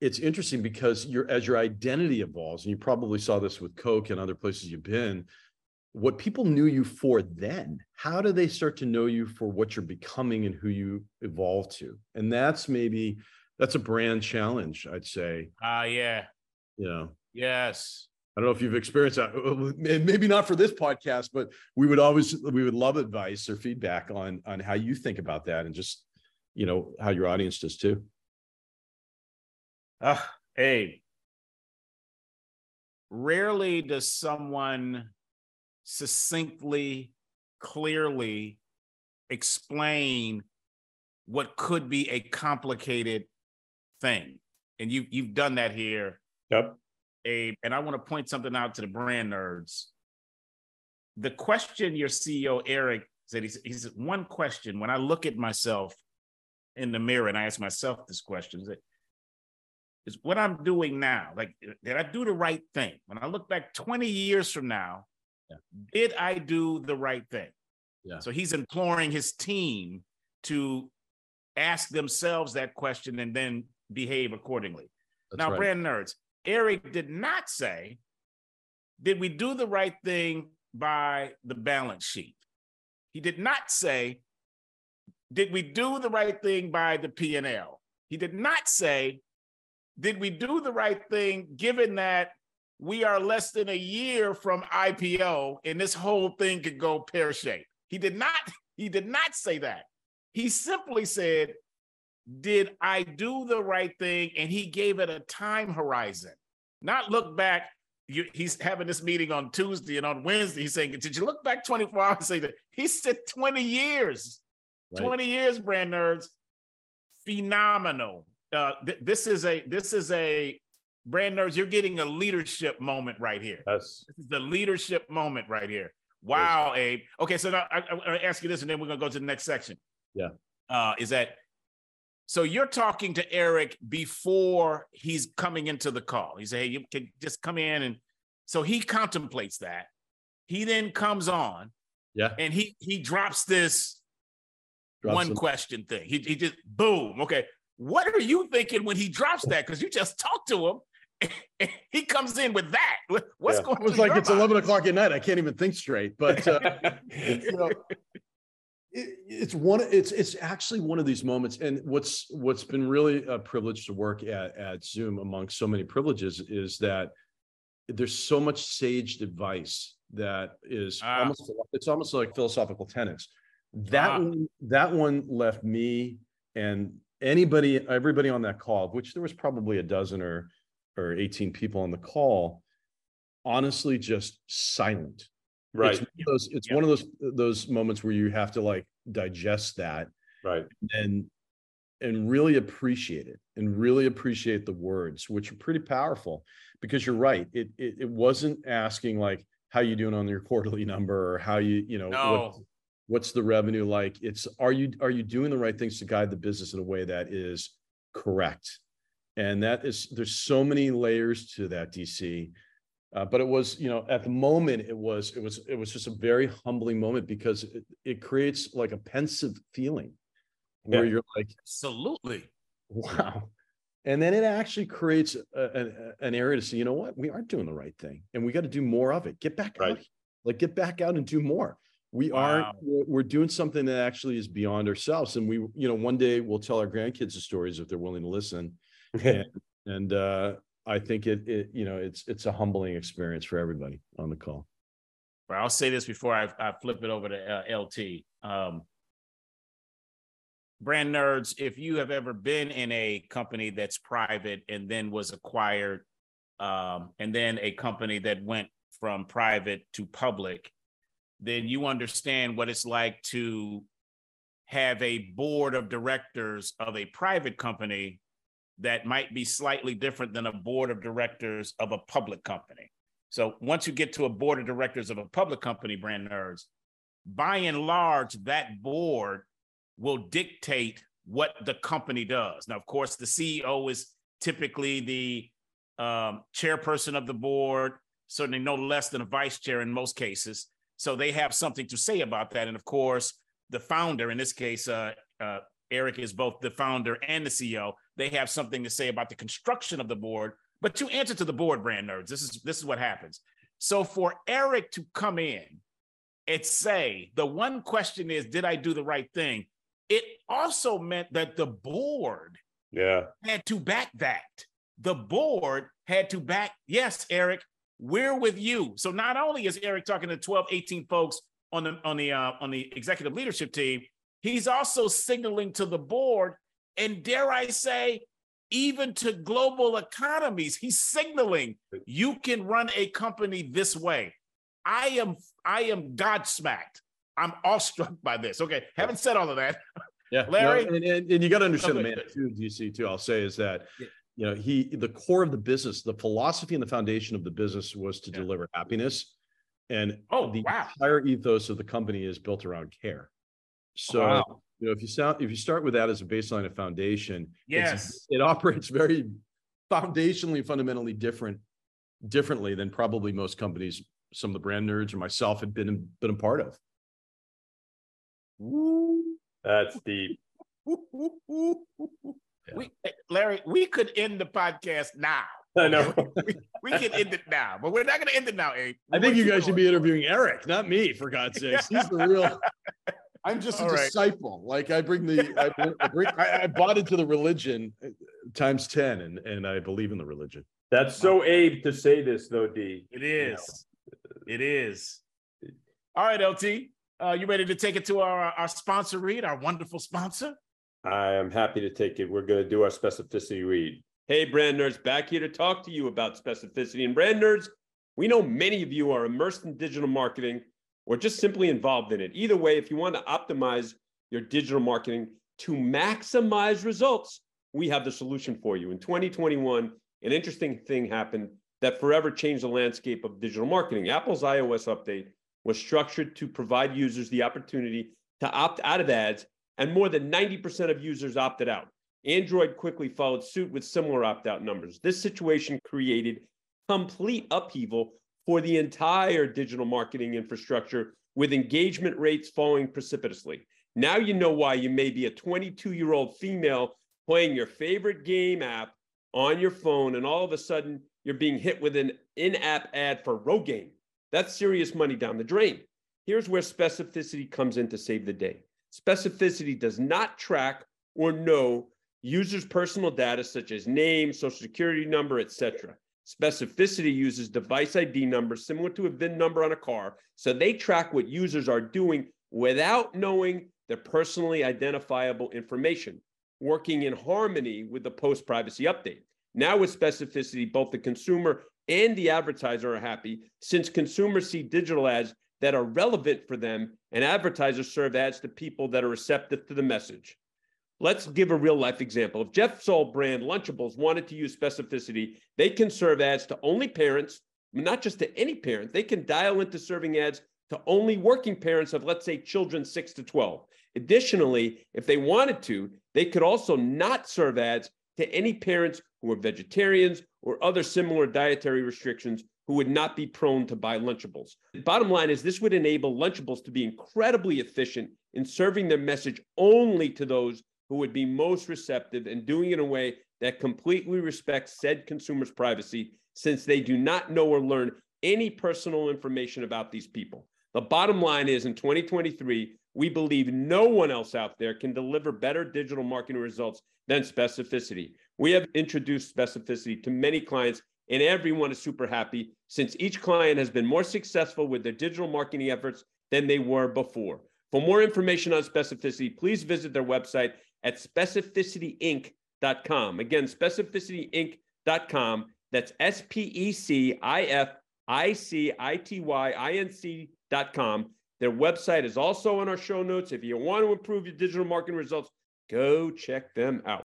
It's interesting because your as your identity evolves, and you probably saw this with Coke and other places you've been what people knew you for then how do they start to know you for what you're becoming and who you evolve to? And that's maybe that's a brand challenge i'd say. Ah uh, yeah. You know? Yes. I don't know if you've experienced that. Maybe not for this podcast but we would always we would love advice or feedback on on how you think about that and just you know how your audience does too. Uh, hey. Rarely does someone succinctly, clearly explain what could be a complicated thing. And you you've done that here. Yep. Abe, and I want to point something out to the brand nerds. The question your CEO Eric said, he said, one question. When I look at myself in the mirror and I ask myself this question, is, it, is what I'm doing now, like, did I do the right thing? When I look back 20 years from now, yeah. Did I do the right thing? Yeah. So he's imploring his team to ask themselves that question and then behave accordingly. That's now, right. brand nerds, Eric did not say, did we do the right thing by the balance sheet? He did not say, did we do the right thing by the P&L? He did not say, did we do the right thing given that we are less than a year from IPO and this whole thing could go pear-shaped. He did not he did not say that. He simply said, "Did I do the right thing?" and he gave it a time horizon. Not look back you, he's having this meeting on Tuesday and on Wednesday. He's saying, Did you look back 24 hours? Say that he said 20 years, right. 20 years, brand nerds. Phenomenal. Uh, th- this is a this is a brand nerds, you're getting a leadership moment right here. Yes. This is the leadership moment right here. Wow, yes. Abe. Okay, so now I, going to ask you this, and then we're going to go to the next section. Yeah. Uh, is that so? You're talking to Eric before he's coming into the call. He said, "Hey, you can just come in," and so he contemplates that. He then comes on. Yeah. And he he drops this drops one him. question thing. He, he just boom. Okay. What are you thinking when he drops that? Because you just talked to him he comes in with that. What's yeah. going? It was like it's mind? eleven o'clock at night. I can't even think straight. But uh, you know, it, it's one. It's it's actually one of these moments. And what's what's been really a privilege to work at at Zoom among so many privileges is that there's so much saged advice that is ah. almost it's almost like philosophical tenets. That ah. one, that one left me and anybody everybody on that call, which there was probably a dozen or or 18 people on the call honestly just silent right it's one of those, it's one of those those moments where you have to like digest that right and and really appreciate it and really appreciate the words, which are pretty powerful because you're right. It, it, it wasn't asking like, how you doing on your quarterly number or how you, you know, no. what, what's the revenue like? It's, are you, are you doing the right things to guide the business in a way that is correct? And that is, there's so many layers to that DC. Uh, but it was, you know, at the moment, it was, it was, it was just a very humbling moment because it, it creates like a pensive feeling where yeah. you're like, absolutely, wow. And then it actually creates a, a, an area to say, you know what, we are doing the right thing, and we got to do more of it. Get back right. out, like get back out and do more. We wow. aren't. We're, we're doing something that actually is beyond ourselves, and we, you know, one day we'll tell our grandkids the stories if they're willing to listen. And, and uh, I think it, it, you know, it's it's a humbling experience for everybody on the call. Well, I'll say this before I, I flip it over to uh, LT. Um, brand nerds, if you have ever been in a company that's private and then was acquired, um, and then a company that went from private to public, then you understand what it's like to have a board of directors of a private company that might be slightly different than a board of directors of a public company. So once you get to a board of directors of a public company, brand nerds, by and large, that board will dictate what the company does. Now, of course, the CEO is typically the um, chairperson of the board, certainly no less than a vice chair in most cases. So they have something to say about that. And of course, the founder, in this case, uh, uh, Eric is both the founder and the CEO. They have something to say about the construction of the board. But to answer to the board, brand nerds, this is this is what happens. So for Eric to come in and say the one question is, did I do the right thing? It also meant that the board yeah. had to back that. The board had to back, yes, Eric, we're with you. So not only is Eric talking to 12, 18 folks on the on the uh, on the executive leadership team, he's also signaling to the board and dare I say, even to global economies, he's signaling you can run a company this way. I am I am godsmacked I'm awestruck by this. Okay, haven't said all of that. Yeah, Larry, no, and, and, and, you got to understand the man too. DC too. I'll say is that yeah. you know he the core of the business, the philosophy and the foundation of the business was to yeah. deliver happiness, and oh the wow. entire ethos of the company is built around care. So. Wow. You know, if you sound, if you start with that as a baseline of foundation, yes, it operates very foundationally, fundamentally different, differently than probably most companies, some of the brand nerds or myself had been been a part of. That's deep. We, eh, Larry, we could end the podcast now. I know. we, we can end it now, but we're not going to end it now, Abe. I think you guys should be interviewing Eric, not me, for God's sakes. He's the real. I'm just a All disciple. Right. Like I bring the, I, I, bring, I, I bought into the religion uh, times ten, and and I believe in the religion. That's so Abe to say this, though, D. It is. You know. It is. All right, LT. Uh, you ready to take it to our, our sponsor read, our wonderful sponsor? I am happy to take it. We're going to do our specificity read. Hey, brand nerds, back here to talk to you about specificity. And brand nerds, we know many of you are immersed in digital marketing or just simply involved in it. Either way, if you want to optimize your digital marketing to maximize results, we have the solution for you. In 2021, an interesting thing happened that forever changed the landscape of digital marketing. Apple's iOS update was structured to provide users the opportunity to opt out of ads, and more than 90% of users opted out. Android quickly followed suit with similar opt out numbers. This situation created complete upheaval for the entire digital marketing infrastructure, with engagement rates falling precipitously. Now you know why you may be a 22 year old female playing your favorite game app on your phone, and all of a sudden you're being hit with an in app ad for Rogaine. That's serious money down the drain. Here's where specificity comes in to save the day. Specificity does not track or know users' personal data such as name, social security number, etc. Specificity uses device ID numbers similar to a VIN number on a car, so they track what users are doing without knowing their personally identifiable information, working in harmony with the post privacy update. Now, with specificity, both the consumer and the advertiser are happy since consumers see digital ads that are relevant for them and advertisers serve ads to people that are receptive to the message. Let's give a real life example. If Jeff Soul brand Lunchables wanted to use specificity, they can serve ads to only parents, not just to any parent. They can dial into serving ads to only working parents of, let's say, children 6 to 12. Additionally, if they wanted to, they could also not serve ads to any parents who are vegetarians or other similar dietary restrictions who would not be prone to buy Lunchables. The bottom line is this would enable Lunchables to be incredibly efficient in serving their message only to those who would be most receptive and doing it in a way that completely respects said consumer's privacy since they do not know or learn any personal information about these people. The bottom line is in 2023, we believe no one else out there can deliver better digital marketing results than specificity. We have introduced specificity to many clients, and everyone is super happy since each client has been more successful with their digital marketing efforts than they were before. For more information on specificity, please visit their website at specificityinc.com. Again, specificityinc.com. That's S P E C I F I C I T Y I N C.com. Their website is also in our show notes. If you want to improve your digital marketing results, go check them out.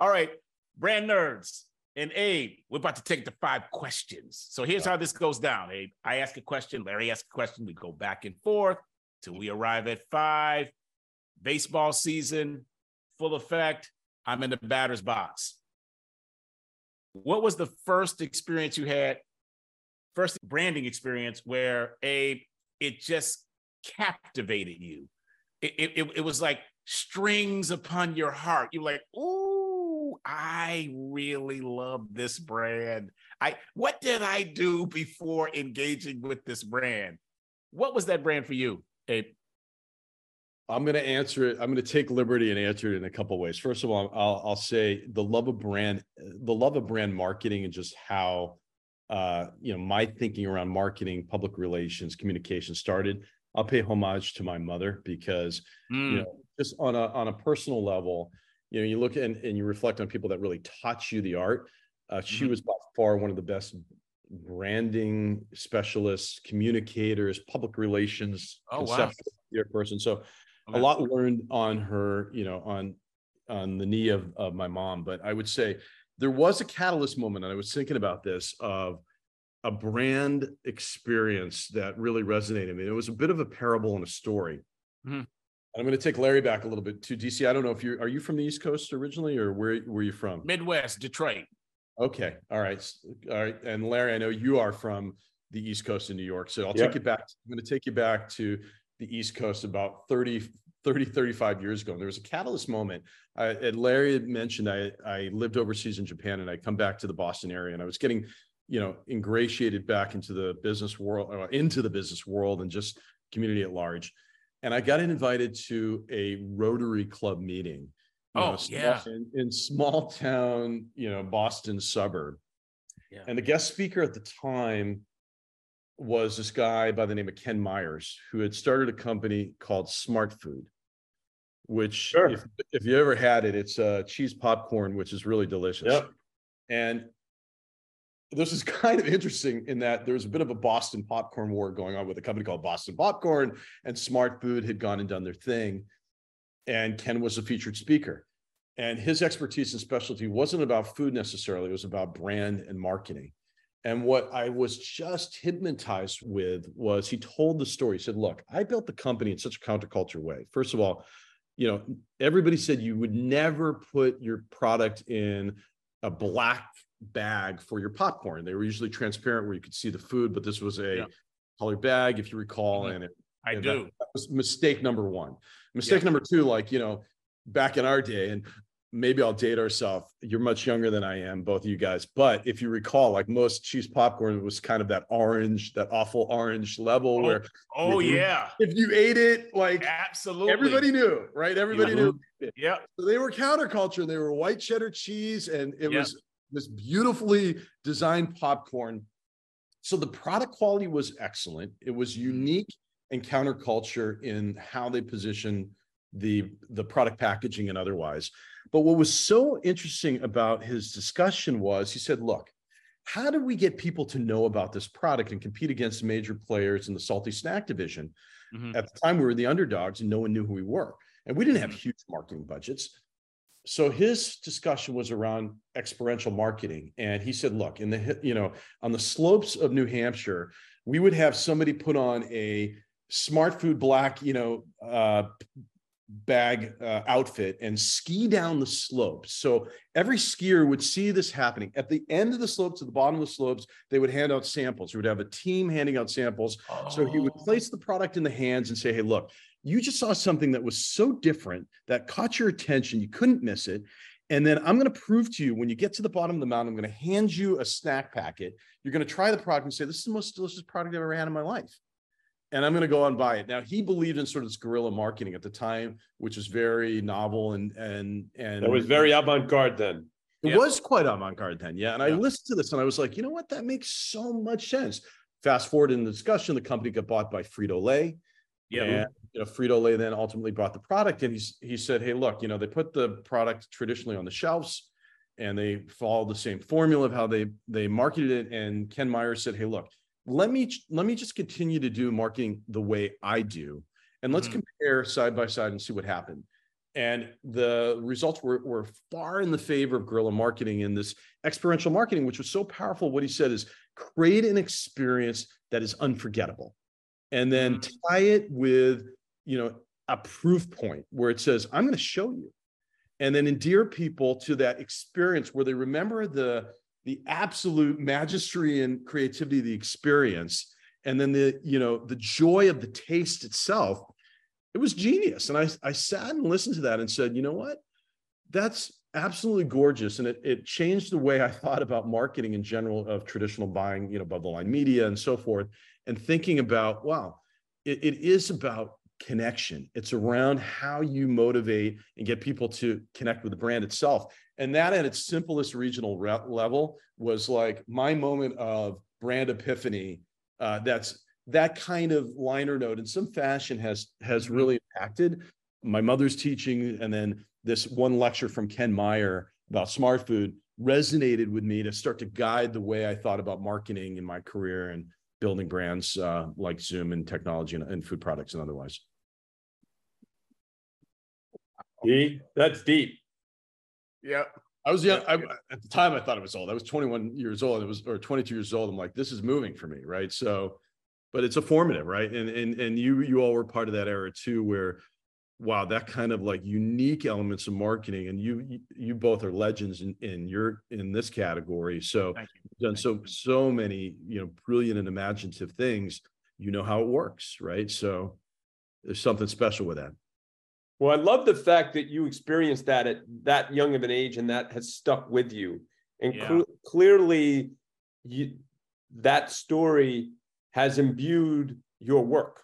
All right, brand nerds and Abe, we're about to take the five questions. So here's how this goes down, Abe. I ask a question, Larry asks a question, we go back and forth till we arrive at five. Baseball season, full effect. I'm in the batter's box. What was the first experience you had, first branding experience where a it just captivated you? It, it, it was like strings upon your heart. You're like, ooh, I really love this brand. I what did I do before engaging with this brand? What was that brand for you, Abe? I'm going to answer it. I'm going to take liberty and answer it in a couple ways. First of all, I'll, I'll say the love of brand, the love of brand marketing, and just how uh, you know my thinking around marketing, public relations, communication started. I'll pay homage to my mother because mm. you know just on a on a personal level, you know, you look and, and you reflect on people that really taught you the art. Uh, she mm-hmm. was by far one of the best branding specialists, communicators, public relations, oh, wow. person. So a lot learned on her, you know, on on the knee of of my mom. But I would say there was a catalyst moment, and I was thinking about this of a brand experience that really resonated with me. It was a bit of a parable and a story. Mm-hmm. I'm going to take Larry back a little bit to DC. I don't know if you are you from the East Coast originally, or where were you from? Midwest, Detroit. Okay, all right, all right. And Larry, I know you are from the East Coast in New York, so I'll yep. take you back. I'm going to take you back to the East Coast about 30, 30, 35 years ago. And there was a catalyst moment. I, and Larry had mentioned I, I lived overseas in Japan and I come back to the Boston area and I was getting, you know, ingratiated back into the business world, uh, into the business world and just community at large. And I got invited to a Rotary Club meeting. Oh, know, yeah. In, in, small town, you know, Boston suburb. Yeah. And the guest speaker at the time was this guy by the name of Ken Meyers, who had started a company called Smart Food, which sure. if, if you ever had it, it's uh, cheese popcorn, which is really delicious. Yep. And this is kind of interesting in that there was a bit of a Boston popcorn war going on with a company called Boston Popcorn, and Smart Food had gone and done their thing. And Ken was a featured speaker. And his expertise and specialty wasn't about food necessarily, it was about brand and marketing. And what I was just hypnotized with was he told the story. He said, Look, I built the company in such a counterculture way. First of all, you know, everybody said you would never put your product in a black bag for your popcorn. They were usually transparent where you could see the food, but this was a yeah. colored bag, if you recall. Mm-hmm. And it, I and do. That, that, was mistake number one. Mistake yeah. number two, like, you know, back in our day, and maybe I'll date ourselves. You're much younger than I am, both of you guys. But if you recall, like most cheese popcorn was kind of that orange, that awful orange level oh, where oh if you, yeah. If you ate it, like absolutely everybody knew, right? Everybody knew. Yeah. So they were counterculture. They were white cheddar cheese, and it yep. was this beautifully designed popcorn. So the product quality was excellent. It was mm-hmm. unique and counterculture in how they position the the product packaging and otherwise but what was so interesting about his discussion was he said, look, how do we get people to know about this product and compete against major players in the salty snack division? Mm-hmm. At the time, we were the underdogs and no one knew who we were. And we didn't have mm-hmm. huge marketing budgets. So his discussion was around experiential marketing. And he said, look, in the, you know, on the slopes of New Hampshire, we would have somebody put on a smart food black, you know, uh, bag uh, outfit and ski down the slopes. So every skier would see this happening. At the end of the slopes, at the bottom of the slopes, they would hand out samples. You would have a team handing out samples. Oh. So he would place the product in the hands and say, hey, look, you just saw something that was so different that caught your attention. You couldn't miss it. And then I'm going to prove to you when you get to the bottom of the mountain, I'm going to hand you a snack packet. You're going to try the product and say, This is the most delicious product I've ever had in my life and I'm going to go and buy it. Now he believed in sort of this guerrilla marketing at the time, which was very novel and and and it was very avant-garde then. It yeah. was quite avant-garde then, yeah. And yeah. I listened to this and I was like, you know what, that makes so much sense. Fast forward in the discussion, the company got bought by Frito Lay. Yeah. And, you know, Frito Lay then ultimately bought the product, and he's he said, hey, look, you know, they put the product traditionally on the shelves, and they followed the same formula of how they they marketed it. And Ken Meyer said, hey, look, let me let me just continue to do marketing the way I do, and let's mm-hmm. compare side by side and see what happened. And the results were, were far in the favor of guerrilla marketing and this experiential marketing, which was so powerful. What he said is create an experience that is unforgettable, and then mm-hmm. tie it with you know a proof point where it says, "I'm going to show you," and then endear people to that experience where they remember the the absolute magistry and creativity of the experience and then the you know the joy of the taste itself it was genius. And i i sat and listened to that and said you know what? That's absolutely gorgeous. And it, it changed the way i thought about marketing in general of traditional buying you know above the line media and so forth and thinking about wow it, it is about connection. It's around how you motivate and get people to connect with the brand itself and that at its simplest regional re- level was like my moment of brand epiphany. Uh, that's that kind of liner note in some fashion has has mm-hmm. really impacted my mother's teaching and then this one lecture from ken meyer about smart food resonated with me to start to guide the way i thought about marketing in my career and building brands uh, like zoom and technology and, and food products and otherwise deep that's deep yeah. I was young. I, at the time, I thought it was old. I was 21 years old. It was or 22 years old. I'm like, this is moving for me, right? So, but it's a formative, right? And and and you you all were part of that era too, where, wow, that kind of like unique elements of marketing, and you you both are legends in in your in this category. So done so so many you know brilliant and imaginative things. You know how it works, right? So there's something special with that. Well, I love the fact that you experienced that at that young of an age and that has stuck with you. And yeah. cl- clearly, you, that story has imbued your work.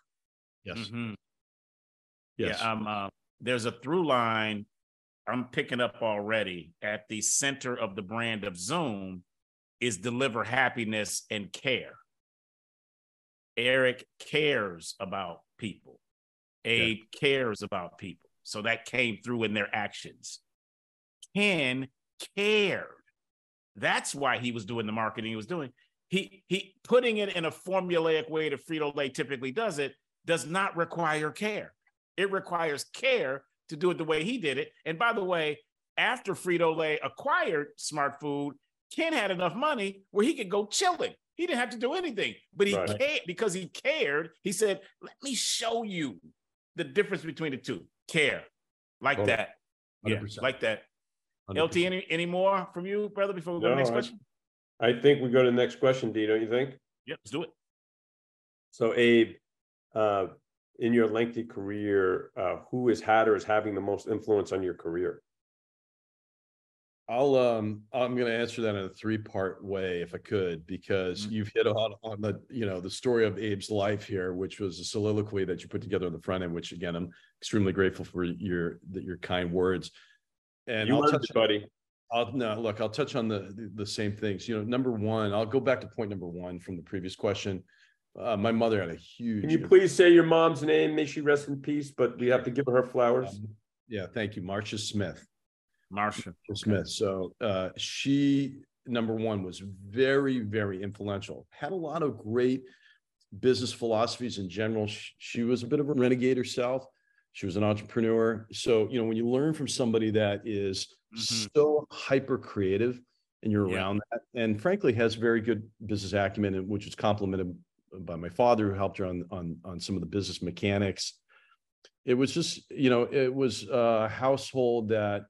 Yes. Mm-hmm. Yes. Yeah, um, uh, there's a through line I'm picking up already at the center of the brand of Zoom is deliver happiness and care. Eric cares about people. Abe yeah. cares about people. So that came through in their actions. Ken cared. That's why he was doing the marketing he was doing. He he putting it in a formulaic way that Frito Lay typically does it does not require care. It requires care to do it the way he did it. And by the way, after Frito Lay acquired Smart Food, Ken had enough money where he could go chilling. He didn't have to do anything, but he right. cared because he cared. He said, "Let me show you the difference between the two care like that. 100%. Yeah, like that. 100%. LT, any any more from you, brother, before we go no, to the next question? I think we go to the next question, D, don't you think? Yep, let's do it. So, Abe, uh, in your lengthy career, uh, who has had or is having the most influence on your career? I'll um I'm going to answer that in a three part way if I could because mm-hmm. you've hit on on the you know the story of Abe's life here which was a soliloquy that you put together on the front end which again I'm extremely grateful for your your kind words. And you I'll touch it, buddy. I'll no look I'll touch on the, the, the same things. You know number one I'll go back to point number one from the previous question. Uh, my mother had a huge Can you please say your mom's name? May she rest in peace but we have to give her flowers. Um, yeah thank you. Marcia Smith Marcia Smith. So uh, she number one, was very, very influential. Had a lot of great business philosophies in general. She, she was a bit of a renegade herself. She was an entrepreneur. So, you know, when you learn from somebody that is mm-hmm. so hyper creative and you're yeah. around that, and frankly has very good business acumen, which is complemented by my father, who helped her on on on some of the business mechanics. It was just, you know, it was a household that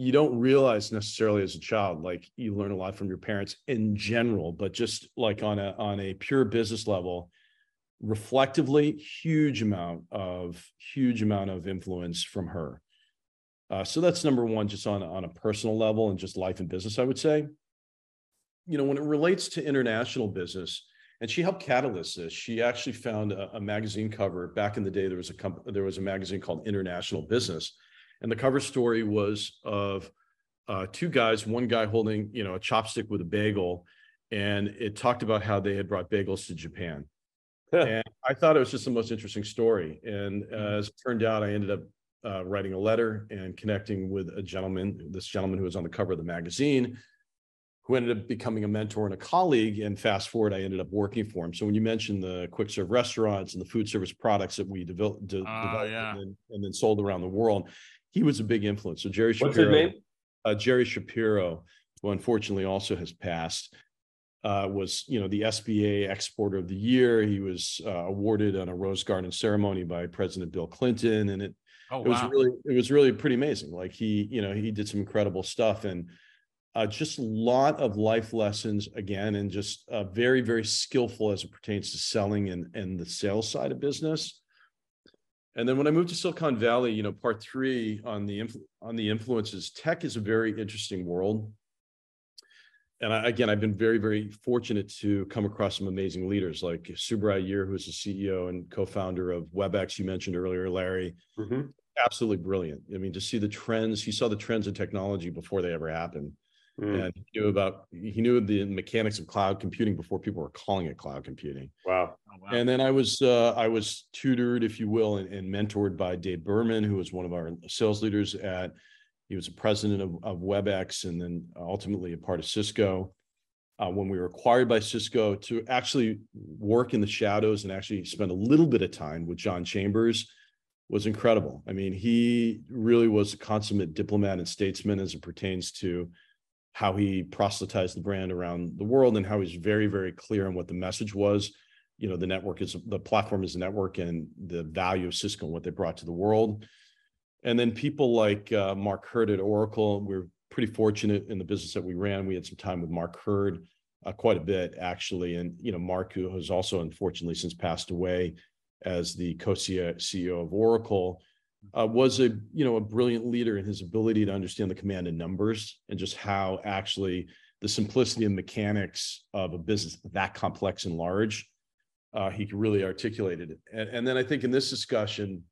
you don't realize necessarily as a child like you learn a lot from your parents in general but just like on a on a pure business level reflectively huge amount of huge amount of influence from her. Uh, so that's number one just on on a personal level and just life and business i would say. You know when it relates to international business and she helped catalyst this she actually found a, a magazine cover. Back in the day there was a comp- there was a magazine called international business and the cover story was of uh, two guys, one guy holding, you know, a chopstick with a bagel, and it talked about how they had brought bagels to Japan. and I thought it was just the most interesting story. And uh, as it turned out, I ended up uh, writing a letter and connecting with a gentleman, this gentleman who was on the cover of the magazine, who ended up becoming a mentor and a colleague. And fast forward, I ended up working for him. So when you mentioned the quick serve restaurants and the food service products that we developed, de- uh, developed yeah. and, then, and, then, sold around the world, he was a big influence. So Jerry Shapiro, What's his name? Uh, Jerry Shapiro, who unfortunately also has passed, uh, was you know the SBA Exporter of the Year. He was uh, awarded on a Rose Garden ceremony by President Bill Clinton, and it oh, it was really it was really pretty amazing. Like he you know he did some incredible stuff and. Uh, just a lot of life lessons again, and just uh, very, very skillful as it pertains to selling and, and the sales side of business. And then when I moved to Silicon Valley, you know, part three on the influ- on the influences, tech is a very interesting world. And I, again, I've been very, very fortunate to come across some amazing leaders like Subrah Iyar, who's the CEO and co-founder of WebEx. You mentioned earlier, Larry. Mm-hmm. Absolutely brilliant. I mean, to see the trends, he saw the trends in technology before they ever happened. Mm. And he knew about he knew the mechanics of cloud computing before people were calling it cloud computing. Wow. Oh, wow. And then I was uh, I was tutored, if you will, and, and, mentored by Dave Berman, who was one of our sales leaders at. He was a president of, of WebEx, and then ultimately a part of Cisco. Uh, when we were acquired by Cisco, to actually work in the shadows and actually spend a little bit of time with John Chambers was incredible. I mean, he really was a consummate diplomat and statesman as it pertains to how he proselytized the brand around the world and how he's very very clear on what the message was. You know the network is the platform is a network and the value of cisco and what they brought to the world. And then people like uh, mark hurd at oracle we are pretty fortunate in the business that we ran. We had some time with mark hurd uh, quite a bit actually. And you know mark who has also unfortunately since passed away as the co-ceo of oracle uh, was a you know a brilliant leader in his ability to understand the command of numbers and just how actually the simplicity and mechanics of a business that complex and large uh, he really articulated it and, and, then i think in this discussion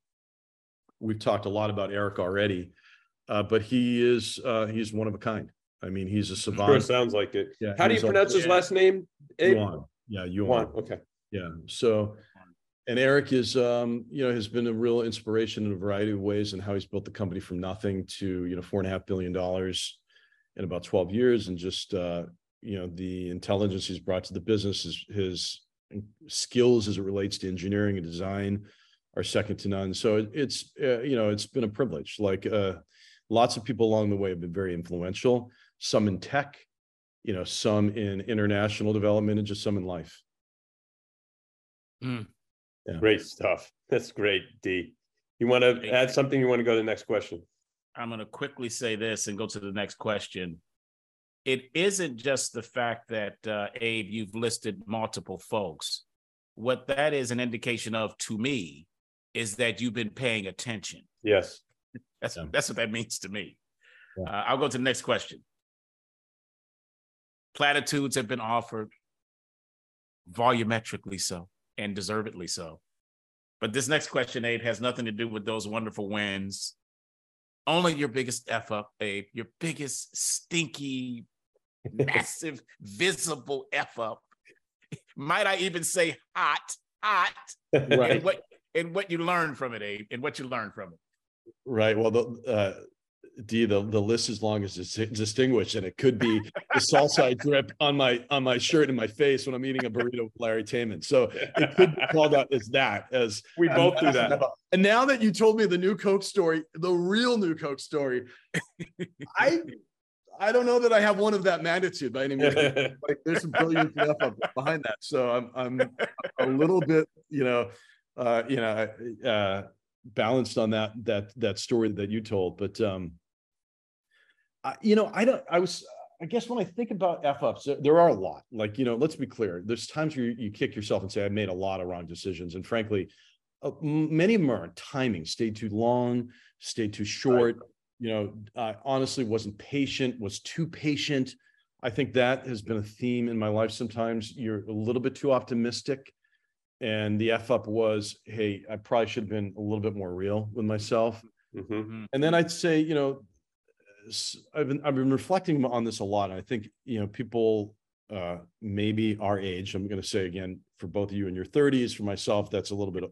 we've talked a lot about eric already uh, but he is uh, he's one of a kind i mean he's a savant sure sounds like it yeah, how do you pronounce his last name? Yuan. yeah Yuan. Yuan. okay yeah so and Eric is, um, you know, has been a real inspiration in a variety of ways and how he's built the company from nothing to, you know, four and a half billion dollars in about 12 years. And just, uh, you know, the intelligence he's brought to the business, his, his skills as it relates to engineering and design are second to none. So it's, uh, you know, it's been a privilege. Like uh, lots of people along the way have been very influential, some in tech, you know, some in international development and just some in life. Mm. Yeah. Great stuff. That's great, D. You want to add something? You want to go to the next question? I'm going to quickly say this and go to the next question. It isn't just the fact that, uh, Abe, you've listed multiple folks. What that is an indication of to me is that you've been paying attention. Yes. That's, yeah. that's what that means to me. Yeah. Uh, I'll go to the next question. Platitudes have been offered, volumetrically so and deservedly so. But this next question, Abe, has nothing to do with those wonderful wins. Only your biggest F up, Abe, your biggest stinky, massive, visible F up. Might I even say hot, hot, right. and what and what you learned from it, Abe, and what you learned from it. Right. Well, the, uh, D, the, the list is long as it's distinguished, and it could be the salsa I drip on my on my shirt and my face when I'm eating a burrito with Larry Tolpin. So it could be called out as that. As we both do that. And now that you told me the new Coke story, the real new Coke story, I I don't know that I have one of that magnitude by any means. like there's some brilliant stuff behind that. So I'm I'm a little bit, you know, uh, you know, uh, balanced on that that that story that you told. But um, I, you know, I don't. I was. I guess when I think about f ups, there are a lot. Like you know, let's be clear. There's times where you, you kick yourself and say, "I made a lot of wrong decisions," and frankly, uh, many of them are timing. Stayed too long, stayed too short. Right you know, I honestly wasn't patient, was too patient. I think that has been a theme in my life. Sometimes you're a little bit too optimistic. And the F up was, hey, I probably should have been a little bit more real with myself. Mm-hmm. And then I'd say, you know, I've been I've been reflecting on this a lot. I think, you know, people uh maybe our age, I'm gonna say again, for both of you in your 30s, for myself, that's a little bit of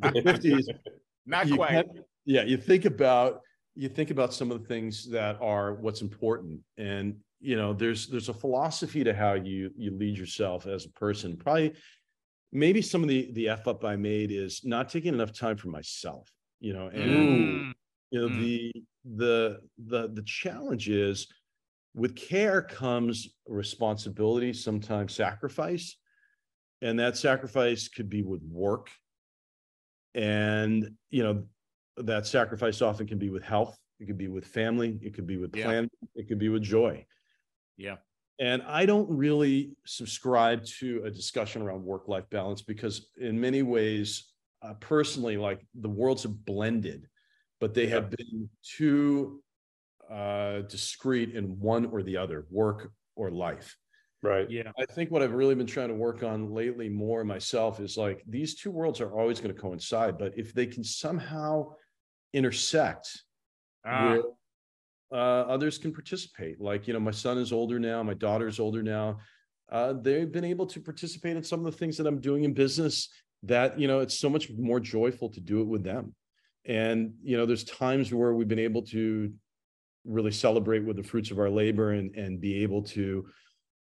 50s. Not quite. yeah, you think about you think about some of the things that are what's important and you know there's there's a philosophy to how you you lead yourself as a person probably maybe some of the the f up i made is not taking enough time for myself you know and mm. You know mm. the the the the challenge is with care comes responsibility sometimes sacrifice. And that sacrifice could be with work. And you know that sacrifice often can be with health. It could be with family. It could be with plan yeah. it could be with joy. Yeah. And i don't really subscribe to a discussion around work life balance because in many ways uh, personally like the worlds have blended but they yeah. have been too uh, discrete in one or the other work or life right yeah i think what i've really been trying to work on lately more myself is like these two worlds are always going to coincide but if they can somehow intersect ah. where uh, others can participate. Like, you know, my son is older now, my daughter's older now. Uh, they've been able to participate in some of the things that I'm doing in business that, you know, it's so much more joyful to do it with them. And, you know, there's times where we've been able to really celebrate with the fruits of our labor and, and be able to,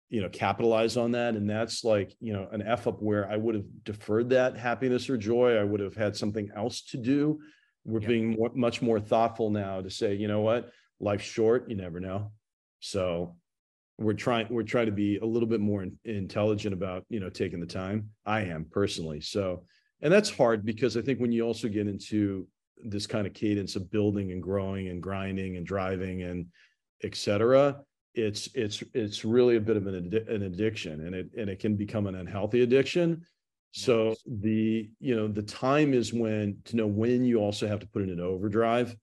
you know, capitalize on that. And that's like, you know, an F up where I would have deferred that happiness or joy. I would have had something else to do we're yeah. being more, much more thoughtful now to say, you know what, life's short. You never know. So we're trying we're trying to be a little bit more in, intelligent about you know taking the time. I am personally. So and that's hard because I think when you also get into this kind of cadence of building and growing and grinding and driving and etc it's it's it's really a bit of an, an addiction and it and it can become an unhealthy addiction so the you know the time is when to know when you also have to put in overdrive,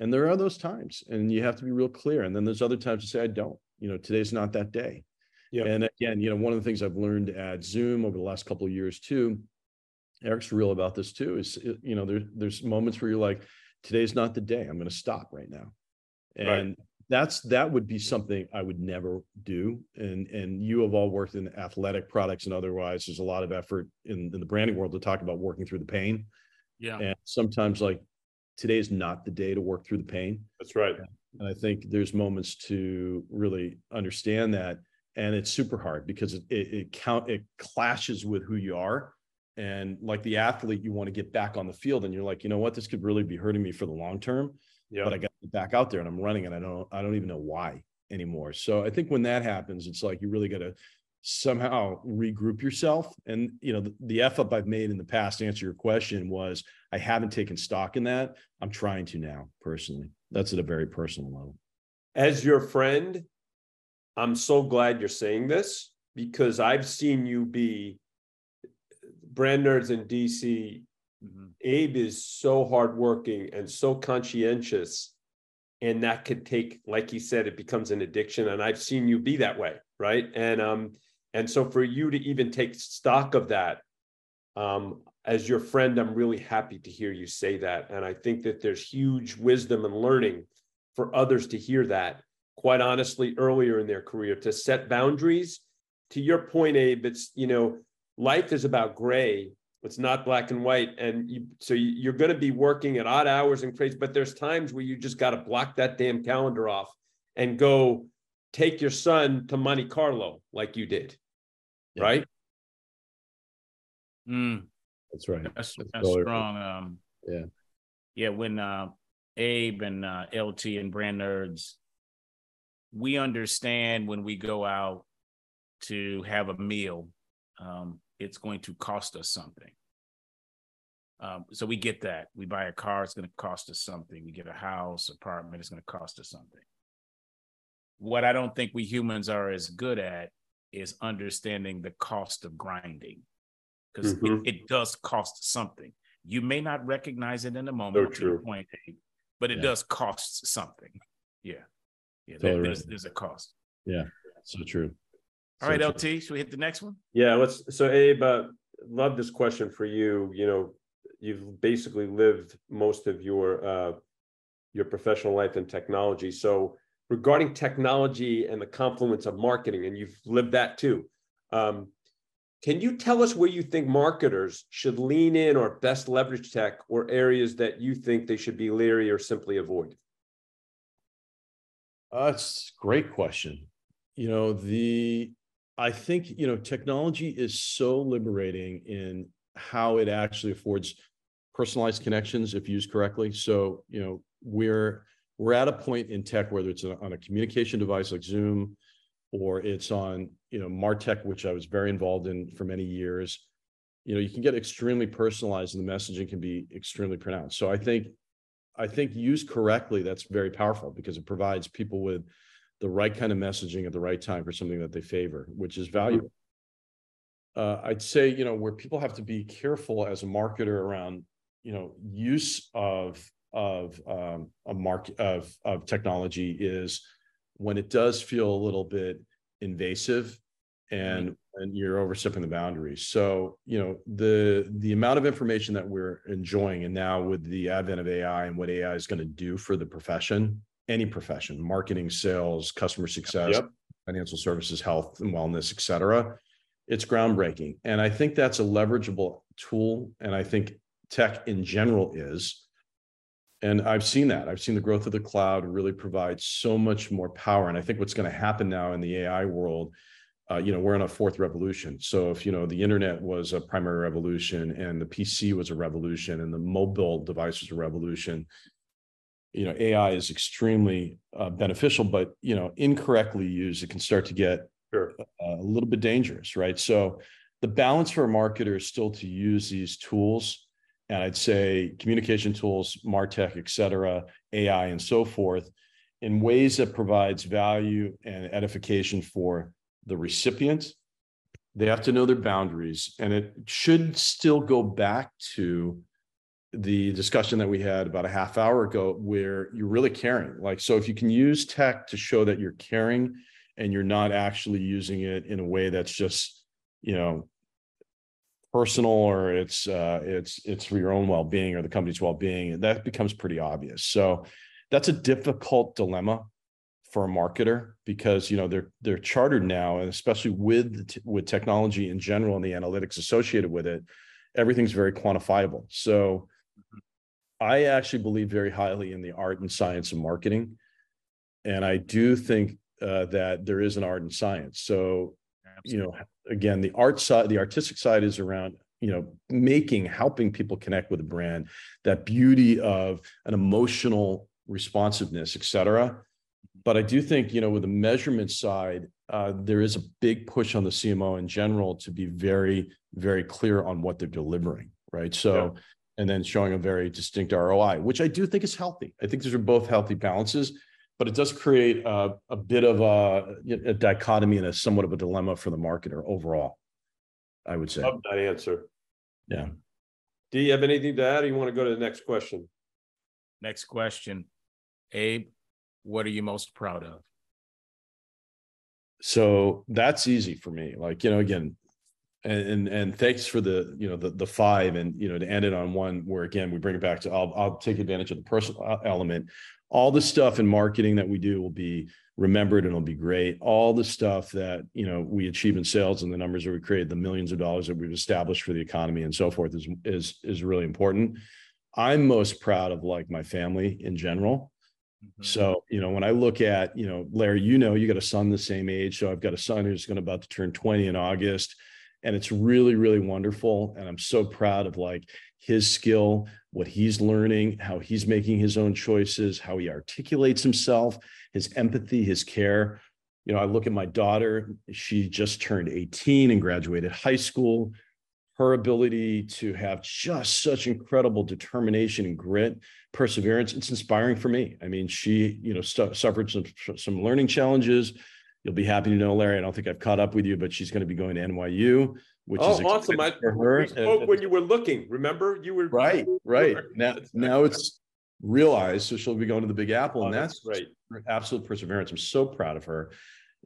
and there are those times, and you have to be real clear. And then there's other times to say I don't. You know, today's not that day. Yeah. And again, you know, one of the things I've learned at Zoom over the last couple of years too, Eric's real about this too. Is uh, you know, there's there's moments where you're like, today's not the day. I'm going to stop right now, and right that's that would be something I would never do. And and you have all worked in athletic products and otherwise. There's a lot of effort in, in the branding world to talk about working through the pain. Yeah. And sometimes like today is not the day to work through the pain. That's right. And I think there's moments to really understand that. And it's super hard because it, it, it count it clashes with who you are. And like the athlete, you want to get back on the field and you're like, you know what, this could really be hurting me for the long term yeah. but I got back out there and I'm running and I don't I don't even know why anymore. So I think when that happens, it's like you really got to somehow regroup yourself. And you know, the, the F up I've made in the past to answer your question was I haven't taken stock in that. I'm trying to now personally. That's at a very personal level. As your friend, I'm so glad you're saying this because I've seen you be brand nerds in DC Mm-hmm. Abe is so hardworking and so conscientious. And that could take, like he said, it becomes an addiction. And I've seen you be that way, right? And um, and so for you to even take stock of that, um, as your friend, I'm really happy to hear you say that. And I think that there's huge wisdom and learning for others to hear that, quite honestly, earlier in their career, to set boundaries. To your point, Abe, it's, you know, life is about gray It's not black and white. And you, so you're going to be working at odd hours and crazy, but there's times where you just got to block that damn calendar off and go take your son to Monte Carlo like you did. Yeah. Right. Mm. That's right. That's, that's, that's strong. Um, yeah. Yeah. When uh, Abe and uh, LT and Brand Nerds, we understand when we go out to have a meal, um, it's going to cost us something. Um, so we get that. We buy a car, it's going to cost us something. We get a house, apartment, it's going to cost us something. What I don't think we humans are as good at is understanding the cost of grinding because mm-hmm. it, it, does cost something. You may not recognize it in the moment, so your point, but it yeah. does cost something. Yeah. Yeah. Totally there's, right. there's a cost. Yeah. So true. All right, LT, should we hit the next one? Yeah, let's. So, Abe, uh, love this question for you. You know, you've basically lived most of your uh, your professional life in technology. So, regarding technology and the confluence of marketing, and you've lived that too. Um, can you tell us where you think marketers should lean in or best leverage tech, or areas that you think they should be leery or simply avoid? Uh, that's a great question. You know, the I think, you know, technology is so liberating in how it actually affords personalized connections if used correctly. So, you know, we're we're at a point in tech whether it's on a communication device like Zoom or it's on, you know, Martech, which I was very involved in for many years. You know, you can get extremely personalized and the messaging can be extremely pronounced. So I think I think used correctly, that's very powerful because it provides people with the right kind of messaging at the right time for something that they favor, which is valuable. Uh, I'd say, you know, where people have to be careful as a marketer around, you know, use of of um, a mark of of technology is when it does feel a little bit invasive and mm-hmm. and you're overstepping the boundaries. So, you know, the the amount of information that we're enjoying and now with the advent of AI and what AI is going to do for the profession any profession, marketing, sales, customer success, yep. financial services, health and wellness, et cetera. It's groundbreaking. And I think that's a leverageable tool. And I think tech in general is. And I've seen that. I've seen the growth of the cloud really provide so much more power. And I think what's going to happen now in the AI world, uh, you know, we're in a fourth revolution. So if you know the internet was a primary revolution and the PC was a revolution and the mobile device was a revolution, you know ai is extremely uh, beneficial but you know incorrectly used it can start to get sure. a, a little bit dangerous right so the balance for a marketer is still to use these tools and i'd say communication tools martech et cetera ai and so forth in ways that provides value and edification for the recipient they have to know their boundaries and it should still go back to the discussion that we had about a half hour ago where you're really caring. Like so if you can use tech to show that you're caring and you're not actually using it in a way that's just you know personal or it's uh it's it's for your own well-being or the company's well-being that becomes pretty obvious. So that's a difficult dilemma for a marketer because you know they're they're chartered now and especially with with technology in general and the analytics associated with it everything's very quantifiable. So I actually believe very highly in the art and science of marketing. And I do think uh, that there is an art and science. So, Absolutely. you know, again, the art side, the artistic side is around, you know, making, helping people connect with a brand, that beauty of an emotional responsiveness, et cetera. But I do think, you know, with the measurement side, uh, there is a big push on the CMO in general to be very, very clear on what they're delivering. Right. So, yeah and then showing a very distinct ROI, which I do think is healthy. I think these are both healthy balances, but it does create a, a bit of a, a, dichotomy and a somewhat of a dilemma for the marketer overall. I would say. Love that answer. Yeah. Do you have anything to add? Or you want to go to the next question? Next question, Abe. What are you most proud of? So that's easy for me. Like you know, again, and, and and thanks for the you know the the five and you know to end it on one where again we bring it back to I'll I'll take advantage of the personal uh, element. All the stuff in marketing that we do will be remembered and it'll be great. All the stuff that you know we achieve in sales and the numbers that we create, the millions of dollars that we've established for the economy and so forth is is is really important. I'm most proud of like my family in general. Mm-hmm. So, you know, when I look at, you know, Larry, you know, you got a son the same age. So I've got a son who's going to about to turn 20 in August. And it's really, really wonderful. And I'm so proud of like his skill, what he's learning, how he's making his own choices, how he articulates himself, his empathy, his care. You know, I look at my daughter, she just turned 18 and graduated high school her ability to have just such incredible determination and grit, perseverance. It's inspiring for me. I mean, she, you know, suffered some some learning challenges. You'll be happy to know, Larry. I don't think I've caught up with you, but she's going to be going to NYU, which oh, is awesome. I, for her. We spoke and, when you were looking. Remember, you were right, right. Now, now it's realized. So she'll be going to the Big Apple, oh, and that's, that's right. Absolute perseverance. I'm so proud of her.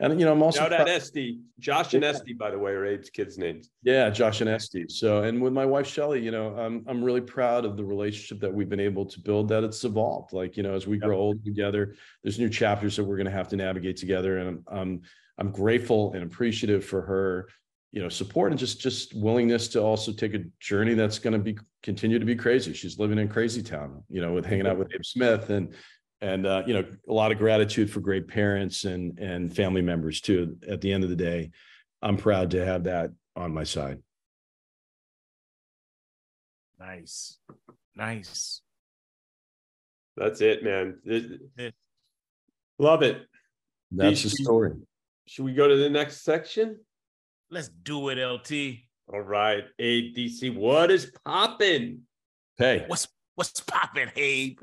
And you know, I'm also shout out Esty, Josh and yeah. Esty, by the way, are Abe's kids' names. Yeah, Josh and Esty. So, and with my wife Shelly, you know, I'm I'm really proud of the relationship that we've been able to build. That it's evolved. Like you know, as we grow old together, there's new chapters that we're going to have to navigate together, and I'm I'm, I'm grateful and appreciative for her, you know, support and just just willingness to also take a journey that's going to be continue to be crazy. She's living in crazy town, you know, with hanging out with Abe Smith and and uh, you know a lot of gratitude for great parents and and family members too. At the end of the day i'm proud to have that on my side. Nice. Nice. That's it man. It, love it. That's the story. should we go to the next section? Let's do it lt all right. Adc what is popping hey. What's what's popping Abe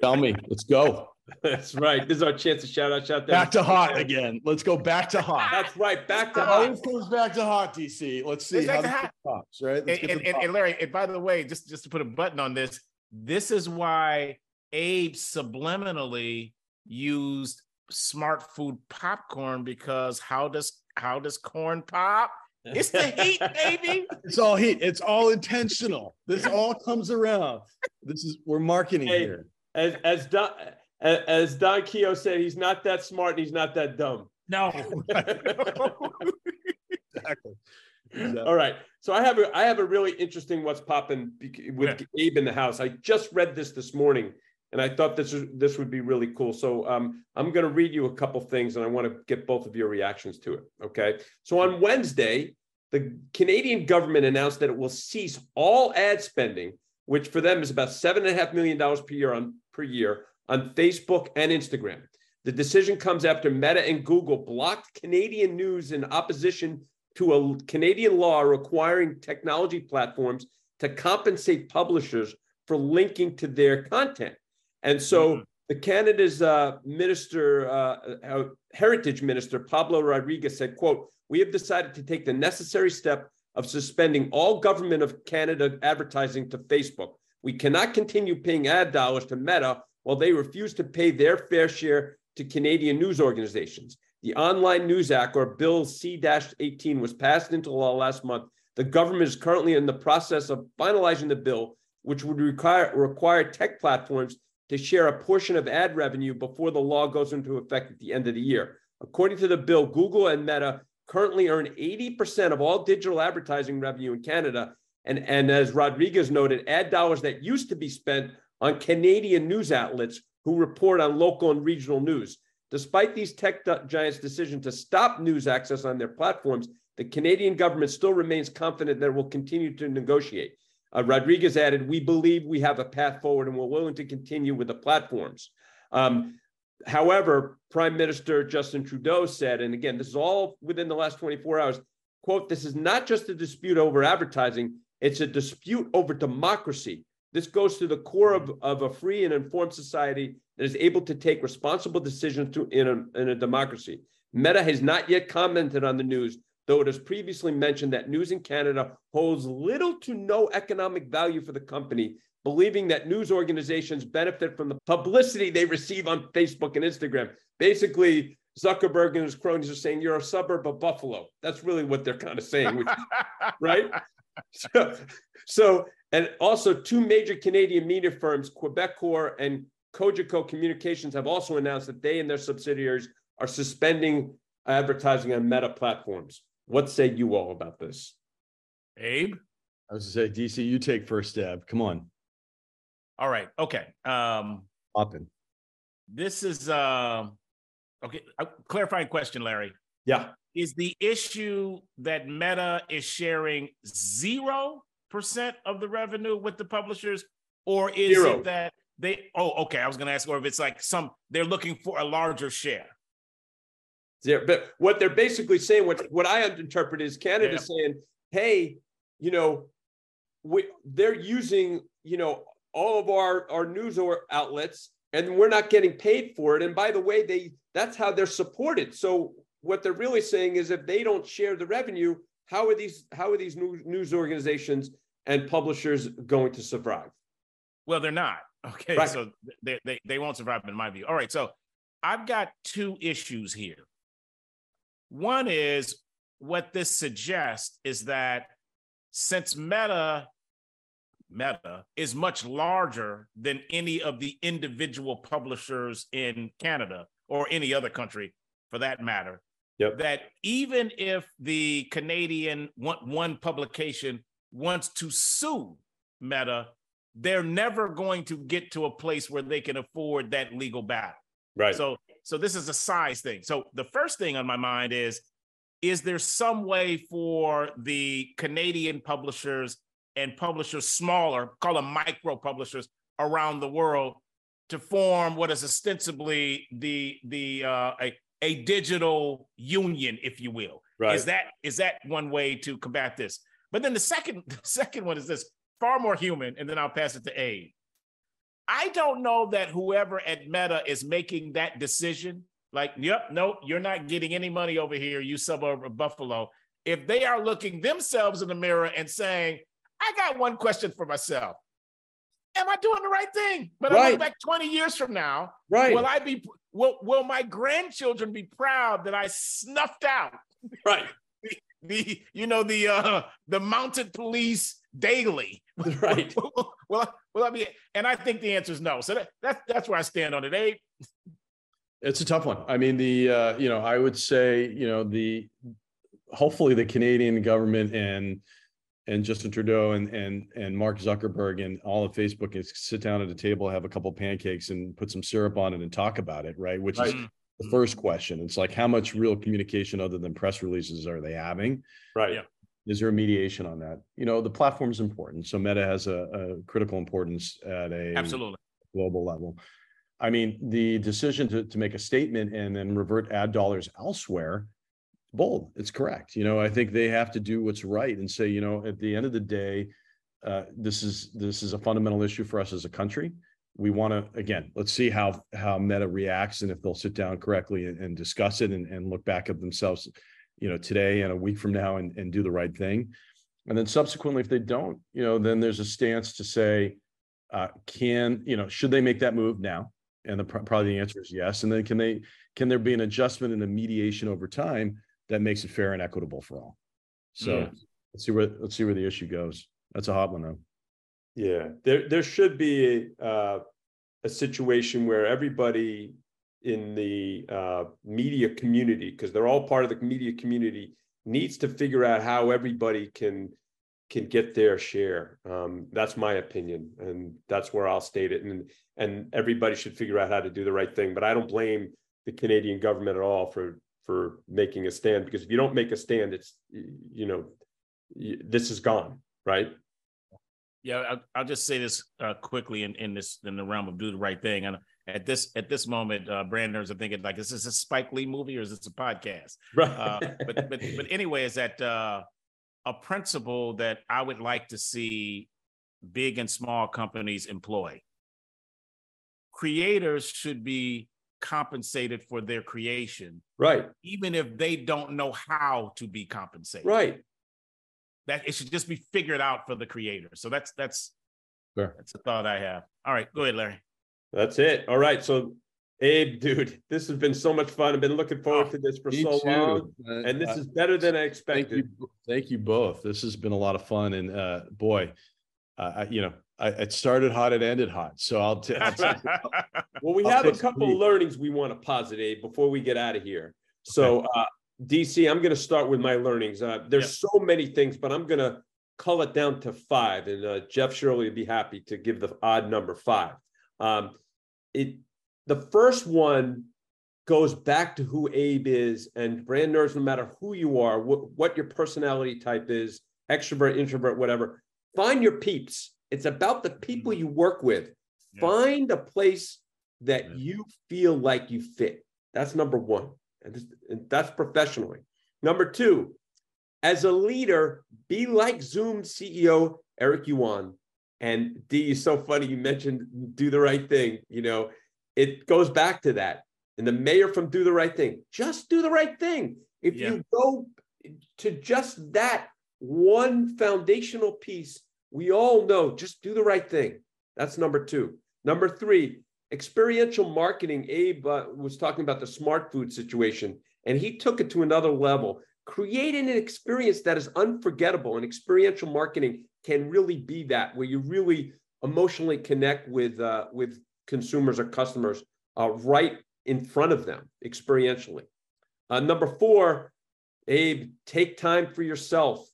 Tell me, let's go. That's right. This is our chance to shout out, shout out. Back to hot again. Let's go back to hot. That's right. Back to oh, hot. Always goes back to hot, DC. Let's see how this pops, right? And, and, and, and, Larry, and by the way, just, just to put a button on this, this is why Abe subliminally used smart food popcorn because how does how does corn pop? It's the heat, baby. It's all heat. It's all intentional. This all comes around. This is we're marketing hey, here. As as Don as Don Keough said, he's not that smart and he's not that dumb. No. exactly. Exactly. All right. So I have a I have a really interesting what's popping with yeah. Abe in the house. I just read this this morning, and I thought this is this would be really cool. So um, I'm going to read you a couple things, and I want to get both of your reactions to it. Okay. So on Wednesday, the Canadian government announced that it will cease all ad spending, which for them is about seven and a half million dollars per year on per year on Facebook and Instagram. The decision comes after Meta and Google blocked Canadian news in opposition to a Canadian law requiring technology platforms to compensate publishers for linking to their content. And so mm-hmm. the Canada's uh, minister, uh, uh, heritage minister, Pablo Rodriguez said, quote, we have decided to take the necessary step of suspending all government of Canada advertising to Facebook. We cannot continue paying ad dollars to Meta while they refuse to pay their fair share to Canadian news organizations. The Online News Act, or Bill C 18, was passed into law last month. The government is currently in the process of finalizing the bill, which would require, require tech platforms to share a portion of ad revenue before the law goes into effect at the end of the year. According to the bill, Google and Meta currently earn 80% of all digital advertising revenue in Canada. And, and as Rodriguez noted, ad dollars that used to be spent on Canadian news outlets who report on local and regional news. Despite these tech giants' decision to stop news access on their platforms, the Canadian government still remains confident that it will continue to negotiate. Uh, Rodriguez added, We believe we have a path forward and we're willing to continue with the platforms. Um, however, Prime Minister Justin Trudeau said, and again, this is all within the last 24 hours, quote, this is not just a dispute over advertising, it's a dispute over democracy. This goes to the core of, of a free and informed society that is able to take responsible decisions to, in, a, in a democracy. Meta has not yet commented on the news, though it has previously mentioned that news in Canada holds little to no economic value for the company believing that news organizations benefit from the publicity they receive on Facebook and Instagram. Basically, Zuckerberg and his cronies are saying you're a suburb of Buffalo. That's really what they're kind of saying, which, right? So, so, and also two major Canadian media firms, Quebecor and Cogeco Communications have also announced that they and their subsidiaries are suspending advertising on Meta platforms. What say you all about this? Abe? I was going to say, DC, you take first stab. Come on. All right. Okay. Um, Oppen. This is uh, okay. A clarifying question, Larry. Yeah. Is the issue that Meta is sharing zero percent of the revenue with the publishers, or is Zero. it that they? Oh, okay. I was going to ask, or if it's like some they're looking for a larger share. There, but what they're basically saying, what what I interpret is Canada saying, hey, you know, we they're using, you know, all of our our news or outlets, and we're not getting paid for it. And by the way, they that's how they're supported. So what they're really saying is, if they don't share the revenue, how are these how are these news news organizations and publishers going to survive? Well, they're not. Okay, Right. so they, they they won't survive in my view. All right, so I've got two issues here. One is what this suggests is that since Meta Meta is much larger than any of the individual publishers in Canada or any other country for that matter, Yep. that even if the Canadian one, one publication wants to sue Meta, they're never going to get to a place where they can afford that legal battle. Right. So, so this is a size thing. So the first thing on my mind is, is there some way for the Canadian publishers and publishers smaller, call them micro publishers around the world, to form what is ostensibly the the uh, a a digital union, if you will? right. Is that is that one way to combat this? But then the second the second one is this far more human, and then I'll pass it to Abe. I don't know that whoever at Meta is making that decision, like, yep, nope, you're not getting any money over here, you suburb of Buffalo. If they are looking themselves in the mirror and saying, I got one question for myself. Am I doing the right thing? But I Right. look back 20 years from now, right. will I be will will my grandchildren be proud that I snuffed out right. The you know the uh the mounted police daily Right. well well i mean and i think the answer is no so that, that that's where i stand on it Abe. It's a tough one. I mean, the uh, you know, I would say, you know, the hopefully the Canadian government and and Justin Trudeau and and and Mark Zuckerberg and all of Facebook is sit down at a table, have a couple pancakes, and put some syrup on it and talk about it, right? Which is Mm. The first question. It's like how much real communication other than press releases are they having? Right. Yeah. Is there a mediation on that? You know, the platform is important. So Meta has a, a critical importance at a absolutely global level. I mean, the decision to, to make a statement and then revert ad dollars elsewhere, bold, it's correct. You know, I think they have to do what's right and say, you know, at the end of the day, uh, this is this is a fundamental issue for us as a country. We want to again, let's see how how Meta reacts and if they'll sit down correctly and, and discuss it and, and look back at themselves, you know, today and a week from now and, and do the right thing. And then subsequently, if they don't, you know, then there's a stance to say, uh, can you know, should they make that move now? And the probably the answer is yes. And then can they can there be an adjustment and a mediation over time that makes it fair and equitable for all? So Yeah. let's see where let's see where the issue goes. That's a hot one though. Yeah, there there should be uh, a situation where everybody in the uh, media community, because they're all part of the media community, needs to figure out how everybody can can get their share. Um, that's my opinion, and that's where I'll state it. And and everybody should figure out how to do the right thing. But I don't blame the Canadian government at all for for making a stand because if you don't make a stand, it's you know this is gone, right? Yeah I'll, I'll just say this uh, quickly in, in this in the realm of do the right thing and at this at this moment uh brand nerds are thinking like is this a spike lee movie or is this a podcast Right. uh, but but but anyway, is that uh, a principle that I would like to see big and small companies employ? Creators should be compensated for their creation, right. even if they don't know how to be compensated. Right. That it should just be figured out for the creator. So that's that's Sure. that's a thought I have. All right, go ahead, Larry. That's it. All right. So, Abe, dude, this has been so much fun. I've been looking forward Oh, to this for Me so too. long. Uh, And this uh, is better than I thank you, expected. thank you both. This has been a lot of fun, and uh, boy, uh, I, you know, I, it started hot, it ended hot. So I'll, t- I'll t- well, we I'll have a couple three. of learnings we want to posit Abe, before we get out of here. So, uh, DC, I'm going to start with my learnings. Uh, there's so many things, but I'm going to cull it down to five. And uh, Jeff Shirley would be happy to give the odd number five. Um, it the first one goes back to who Abe is and brand nerds, no matter who you are, wh- what your personality type is, extrovert, introvert, whatever. Find your peeps. It's about the people you work with. Find a place that you feel like you fit. That's number one. And, this, and that's professionally. Number two, as a leader, be like Zoom CEO Eric Yuan. And D is so funny. You mentioned do the right thing. You know, it goes back to that. And the mayor from Do the Right Thing, just do the right thing. If Yeah. you go to just that one foundational piece, we all know just do the right thing. That's number two. Number three, experiential marketing. Abe uh, was talking about the smart food situation, and he took it to another level. Creating an experience that is unforgettable, and experiential marketing can really be that, where you really emotionally connect with uh, with consumers or customers uh, right in front of them experientially. Uh, number four, Abe, take time for yourself.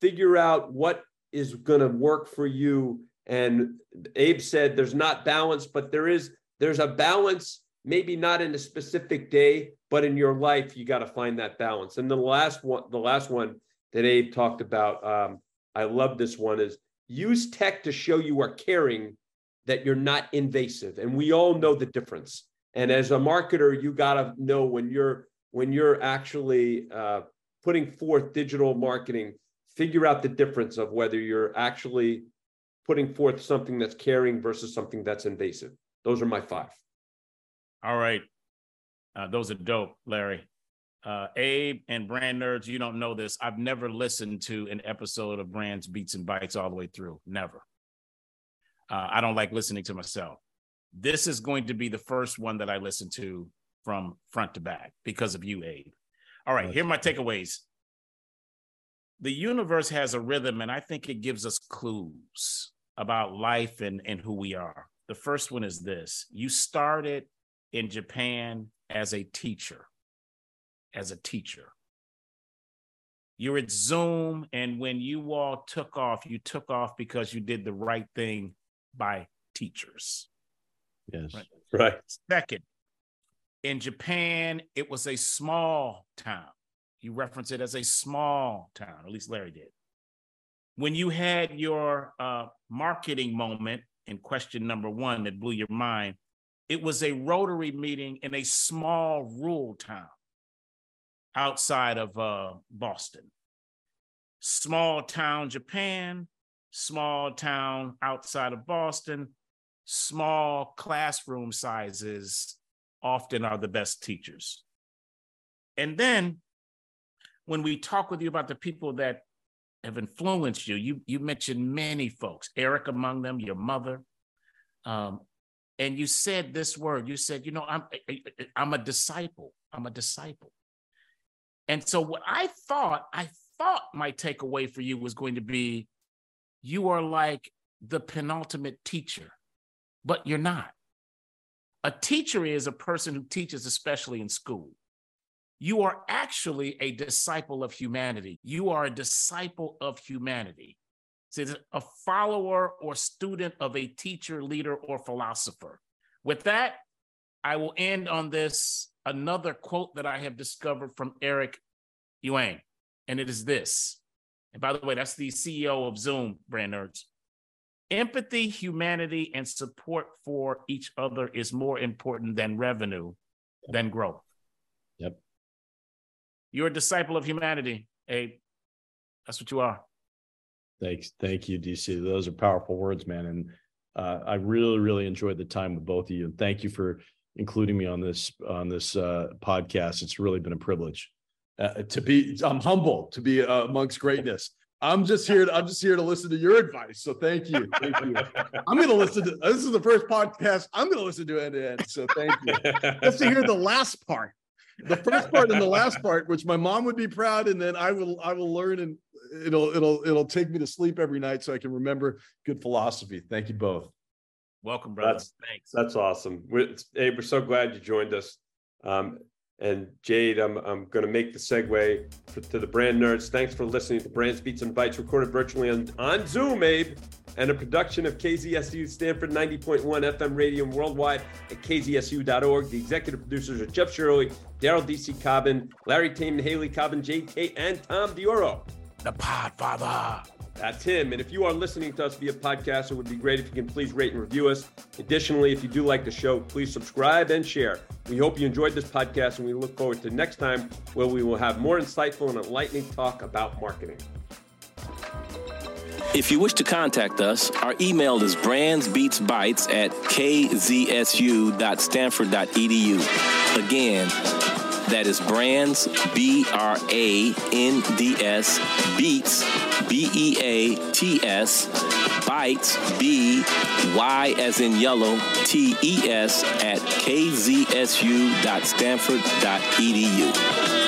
Figure out what is going to work for you. And Abe said there's not balance, but there is there's a balance, maybe not in a specific day, but in your life, you got to find that balance. And the last one, the last one that Abe talked about, um, I love this one is use tech to show you are caring, that you're not invasive. And we all know the difference. And as a marketer, you got to know when you're when you're actually uh, putting forth digital marketing, figure out the difference of whether you're actually putting forth something that's caring versus something that's invasive. Those are my five. All right. Uh, those are dope, Larry. Uh, Abe and Brand Nerds, you don't know this. I've never listened to an episode of Brands Beats and Bytes all the way through. Never. Uh, I don't like listening to myself. This is going to be the first one that I listen to from front to back because of you, Abe. All right, here are my takeaways. The universe has a rhythm, and I think it gives us clues about life and, and who we are. The first one is this you started in Japan as a teacher, as a teacher. You're at Zoom, and when you all took off, you took off because you did the right thing by teachers. yes. Right. Right. Second, in Japan, it was a small town. You reference it as a small town, at least Larry did. When you had your uh, marketing moment in question number one that blew your mind, it was a Rotary meeting in a small rural town outside of uh, Boston. Small town Japan, small town outside of Boston, small classroom sizes often are the best teachers. And then when we talk with you about the people that have influenced you, you, you mentioned many folks, Eric among them, your mother. Um, and you said this word, you said, you know, I'm, I'm a disciple. I'm a disciple. And so what I thought, I thought my takeaway for you was going to be, you are like the penultimate teacher but you're not. A teacher is a person who teaches, especially in school. You are actually a disciple of humanity. You are a disciple of humanity. So it's a follower or student of a teacher, leader, or philosopher. With that, I will end on this another quote that I have discovered from Eric Yuan, and it is this. And by the way, that's the CEO of Zoom, brand nerds. Empathy, humanity, and support for each other is more important than revenue, than growth. Yep. You're a disciple of humanity, Abe. That's what you are. Thanks. Thank you, DC. Those are powerful words, man. And uh, I really, really enjoyed the time with both of you. And thank you for including me on this on this uh, podcast. It's really been a privilege uh, to be. I'm humble to be uh, amongst greatness. I'm just here. To, I'm just here to listen to your advice. So thank you. Thank you. I'm going to listen to. This is the first podcast I'm going to listen to end to end. So thank you. Just to hear the last part, the first part and the last part, which my mom would be proud, and then I will. I will learn and it'll it'll it'll take me to sleep every night so I can remember good philosophy. Thank you both. Welcome, brother. That's, Thanks. That's awesome. We're, Abe, we're so glad you joined us. Um, and Jade, I'm, I'm going to make the segue for, to the brand nerds. Thanks for listening to Brands Beats and Bytes, recorded virtually on, on Zoom, Abe, and a production of KZSU Stanford 90.1 FM radio worldwide at kzsu.org. The executive producers are Jeff Shirley, Daryl DC Cobbin, Larry Tolpin, Haley Cobbin, Tate, and Tom Dioro. The Podfather. Uh, That's him. And if you are listening to us via podcast, it would be great if you can please rate and review us. Additionally, if you do like the show, please subscribe and share. We hope you enjoyed this podcast, and we look forward to next time where we will have more insightful and enlightening talk about marketing. If you wish to contact us, our email is brandsbeatsbytes at kzsu.stanford.edu. Again, that is brands, B R A N D S, beats, B E A T S, bytes, B Y as in yellow, T E S, at kzsu.stanford.edu.